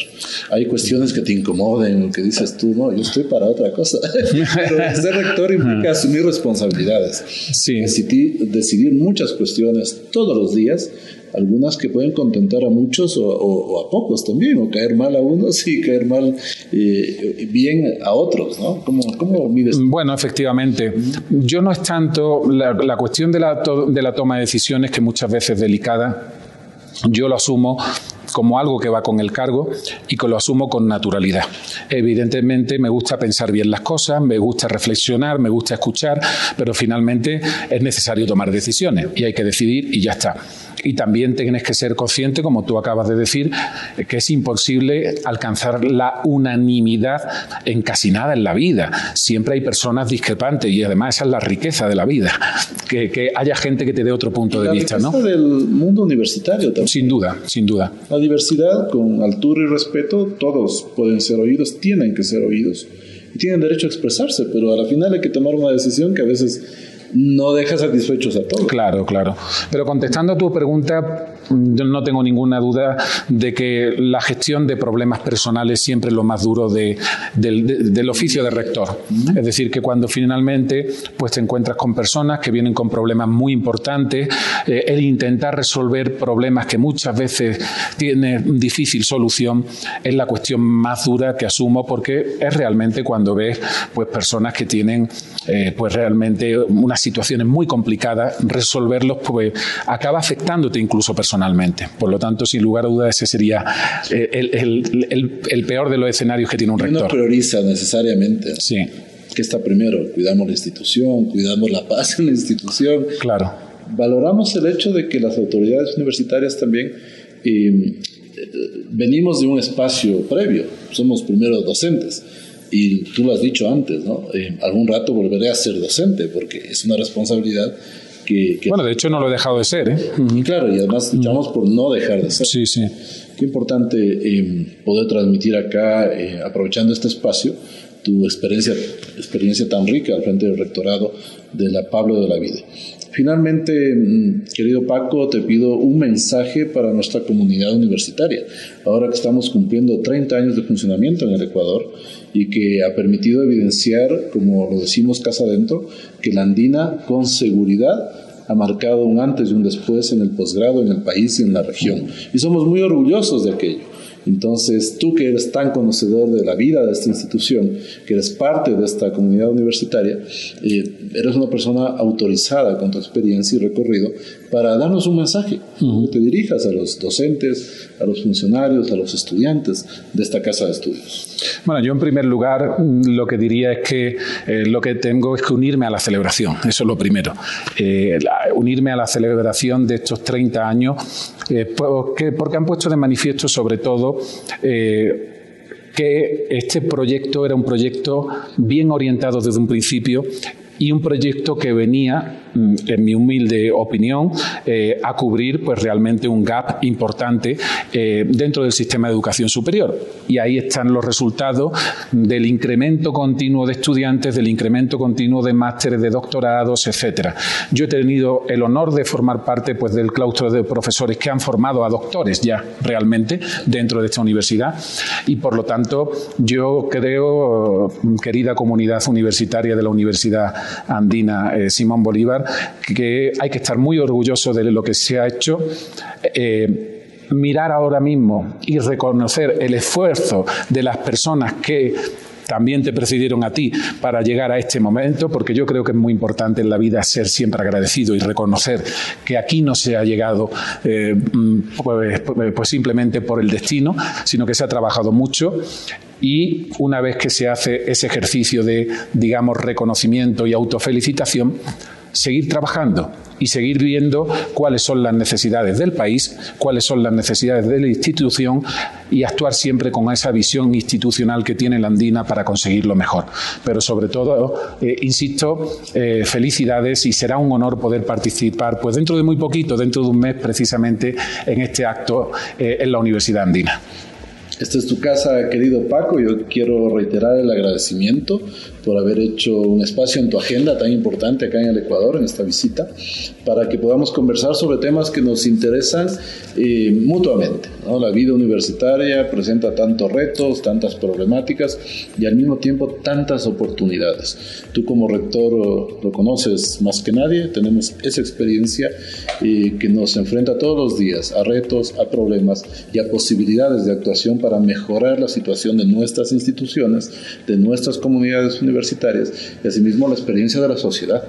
Hay cuestiones que te incomoden, que dices tú, no, yo estoy para otra cosa. Pero ser rector implica asumir responsabilidades. Sí. Decidir, decidir muchas cuestiones todos los días algunas que pueden contentar a muchos o, a pocos también, o caer mal a unos y caer mal eh, bien a otros, ¿no? ¿Cómo, cómo mides? Bueno, efectivamente. Yo no es tanto la, la cuestión de la, de la toma de decisiones que muchas veces es delicada yo lo asumo como algo que va con el cargo y que lo asumo con naturalidad. Evidentemente me gusta pensar bien las cosas, me gusta reflexionar, me gusta escuchar, pero finalmente es necesario tomar decisiones y hay que decidir y ya está y también tienes que ser consciente, como tú acabas de decir, que es imposible alcanzar la unanimidad en casi nada en la vida. Siempre hay personas discrepantes y además esa es la riqueza de la vida, que, haya gente que te dé otro punto de vista. ¿no? del mundo universitario también. Sin duda, sin duda. La diversidad, con altura y respeto, todos pueden ser oídos, tienen que ser oídos y tienen derecho a expresarse, pero a la final hay que tomar una decisión que a veces no deja satisfechos a todos. Claro, claro. Pero contestando a tu pregunta, yo no tengo ninguna duda de que la gestión de problemas personales siempre es lo más duro de, del, oficio de rector. Es decir, que cuando finalmente pues, te encuentras con personas que vienen con problemas muy importantes, eh, el intentar resolver problemas que muchas veces tienen difícil solución es la cuestión más dura que asumo porque es realmente cuando ves pues, personas que tienen eh, pues realmente unas situaciones muy complicadas, resolverlos pues, acaba afectándote incluso personalmente personalmente. Por lo tanto, sin lugar a dudas, ese sería eh, el, peor de los escenarios que tiene un rector. No prioriza necesariamente. Sí. ¿Qué está primero? Cuidamos la institución, cuidamos la paz en la institución. Claro. Valoramos el hecho de que las autoridades universitarias también eh, venimos de un espacio previo. Somos primero docentes. Y tú lo has dicho antes, ¿no? Eh, algún rato volveré a ser docente porque es una responsabilidad bueno, de hecho no lo he dejado de ser, ¿eh? Claro, y además luchamos por no dejar de ser. Sí, sí. Qué importante eh, poder transmitir acá, eh, aprovechando este espacio, tu experiencia, experiencia tan rica al frente del rectorado de la Pablo de la Vida. Finalmente, mm, querido Paco, te pido un mensaje para nuestra comunidad universitaria. Ahora que estamos cumpliendo 30 años de funcionamiento en el Ecuador y que ha permitido evidenciar, como lo decimos casa adentro, que la andina con seguridad ha marcado un antes y un después en el posgrado, en el país y en la región. Y somos muy orgullosos de aquello. Entonces, tú que eres tan conocedor de la vida de esta institución, que eres parte de esta comunidad universitaria, eh, eres una persona autorizada con tu experiencia y recorrido para darnos un mensaje, que te dirijas a los docentes, a los funcionarios, a los estudiantes de esta casa de estudios. Bueno, yo en primer lugar mm, lo que diría es que eh, lo que tengo es que unirme a la celebración, eso es lo primero. Eh, unirme a la celebración de estos 30 años, porque, porque han puesto de manifiesto sobre todo que este proyecto era un proyecto bien orientado desde un principio y un proyecto que venía, en mi humilde opinión, eh, a cubrir pues realmente un gap importante eh, dentro del sistema de educación superior. Y ahí están los resultados del incremento continuo de estudiantes, del incremento continuo de másteres, de doctorados, etcétera. Yo he tenido el honor de formar parte pues, del claustro de profesores que han formado a doctores ya realmente dentro de esta universidad y por lo tanto yo creo, querida comunidad universitaria de la Universidad andina eh, Simón Bolívar, que hay que estar muy orgulloso de lo que se ha hecho. Eh, mirar ahora mismo y reconocer el esfuerzo de las personas que también te presidieron a ti para llegar a este momento, porque yo creo que es muy importante en la vida ser siempre agradecido y reconocer que aquí no se ha llegado eh, mm, pues, pues, simplemente por el destino, sino que se ha trabajado mucho y una vez que se hace ese ejercicio de, digamos, reconocimiento y autofelicitación, seguir trabajando y seguir viendo cuáles son las necesidades del país, cuáles son las necesidades de la institución y actuar siempre con esa visión institucional que tiene la Andina para conseguirlo mejor. Pero sobre todo, eh, insisto, eh, felicidades y será un honor poder participar, pues dentro de muy poquito, dentro de un mes precisamente, en este acto eh, en la Universidad Andina. Esta es tu casa, querido Paco. Yo quiero reiterar el agradecimiento por haber hecho un espacio en tu agenda tan importante acá en el Ecuador, en esta visita, para que podamos conversar sobre temas que nos interesan eh, mutuamente. La vida universitaria presenta tantos retos, tantas problemáticas y al mismo tiempo tantas oportunidades. Tú como rector lo conoces más que nadie, tenemos esa experiencia eh, que nos enfrenta todos los días a retos, a problemas y a posibilidades de actuación para mejorar la situación de nuestras instituciones, de nuestras comunidades universitarias y asimismo la experiencia de la sociedad.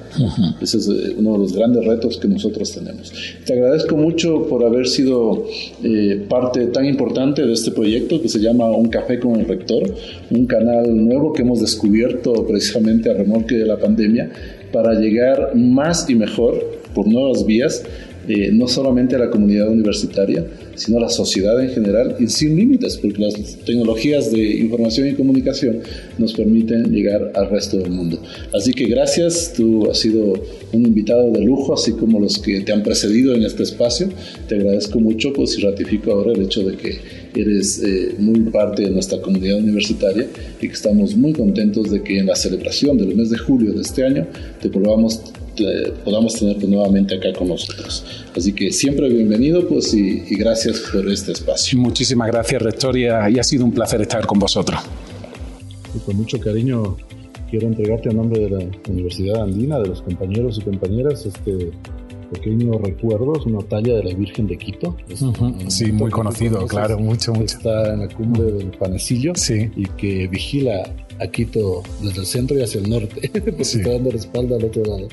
Ese es eh, uno de los grandes retos que nosotros tenemos. Te agradezco mucho por haber sido eh, parte tan importante de este proyecto que se llama Un Café con el Rector, un canal nuevo que hemos descubierto precisamente a remolque de la pandemia para llegar más y mejor por nuevas vías eh, no solamente a la comunidad universitaria, sino a la sociedad en general y sin límites, porque las tecnologías de información y comunicación nos permiten llegar al resto del mundo. Así que gracias, tú has sido un invitado de lujo, así como los que te han precedido en este espacio. Te agradezco mucho pues, y ratifico ahora el hecho de que eres eh, muy parte de nuestra comunidad universitaria y que estamos muy contentos de que en la celebración del mes de julio de este año te probamos podamos tenerte nuevamente acá con nosotros. Así que siempre bienvenido pues, y, gracias por este espacio. Muchísimas gracias, Rector, y ha, sido un placer estar con vosotros. Y con mucho cariño quiero entregarte a nombre de la Universidad Andina, de los compañeros y compañeras, este pequeño recuerdo, es una talla de la Virgen de Quito. Sí, muy conocido, claro, mucho, mucho. Está en la cumbre del Panecillo sí. y que vigila a Quito desde el centro y hacia el norte, pues está dando respaldo al otro lado.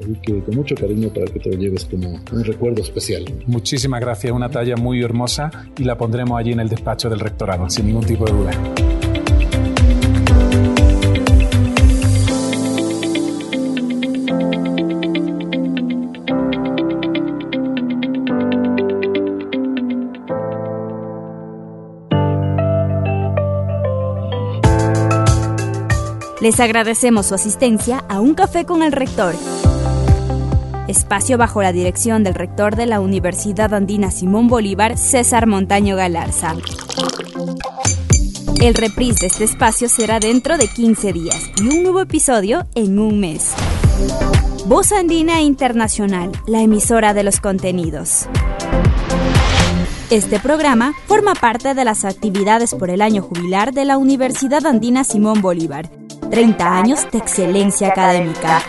Así que con mucho cariño para que te lo lleves como un recuerdo especial. Muchísimas gracias, una talla muy hermosa y la pondremos allí en el despacho del rectorado, sin ningún tipo de duda. Les agradecemos su asistencia a Un Café con el Rector. Espacio bajo la dirección del rector de la Universidad Andina Simón Bolívar, César Montaño Galarza. El reprise de este espacio será dentro de 15 días y un nuevo episodio en un mes. Voz Andina Internacional, la emisora de los contenidos. Este programa forma parte de las actividades por el año jubilar de la Universidad Andina Simón Bolívar 30 años de excelencia académica.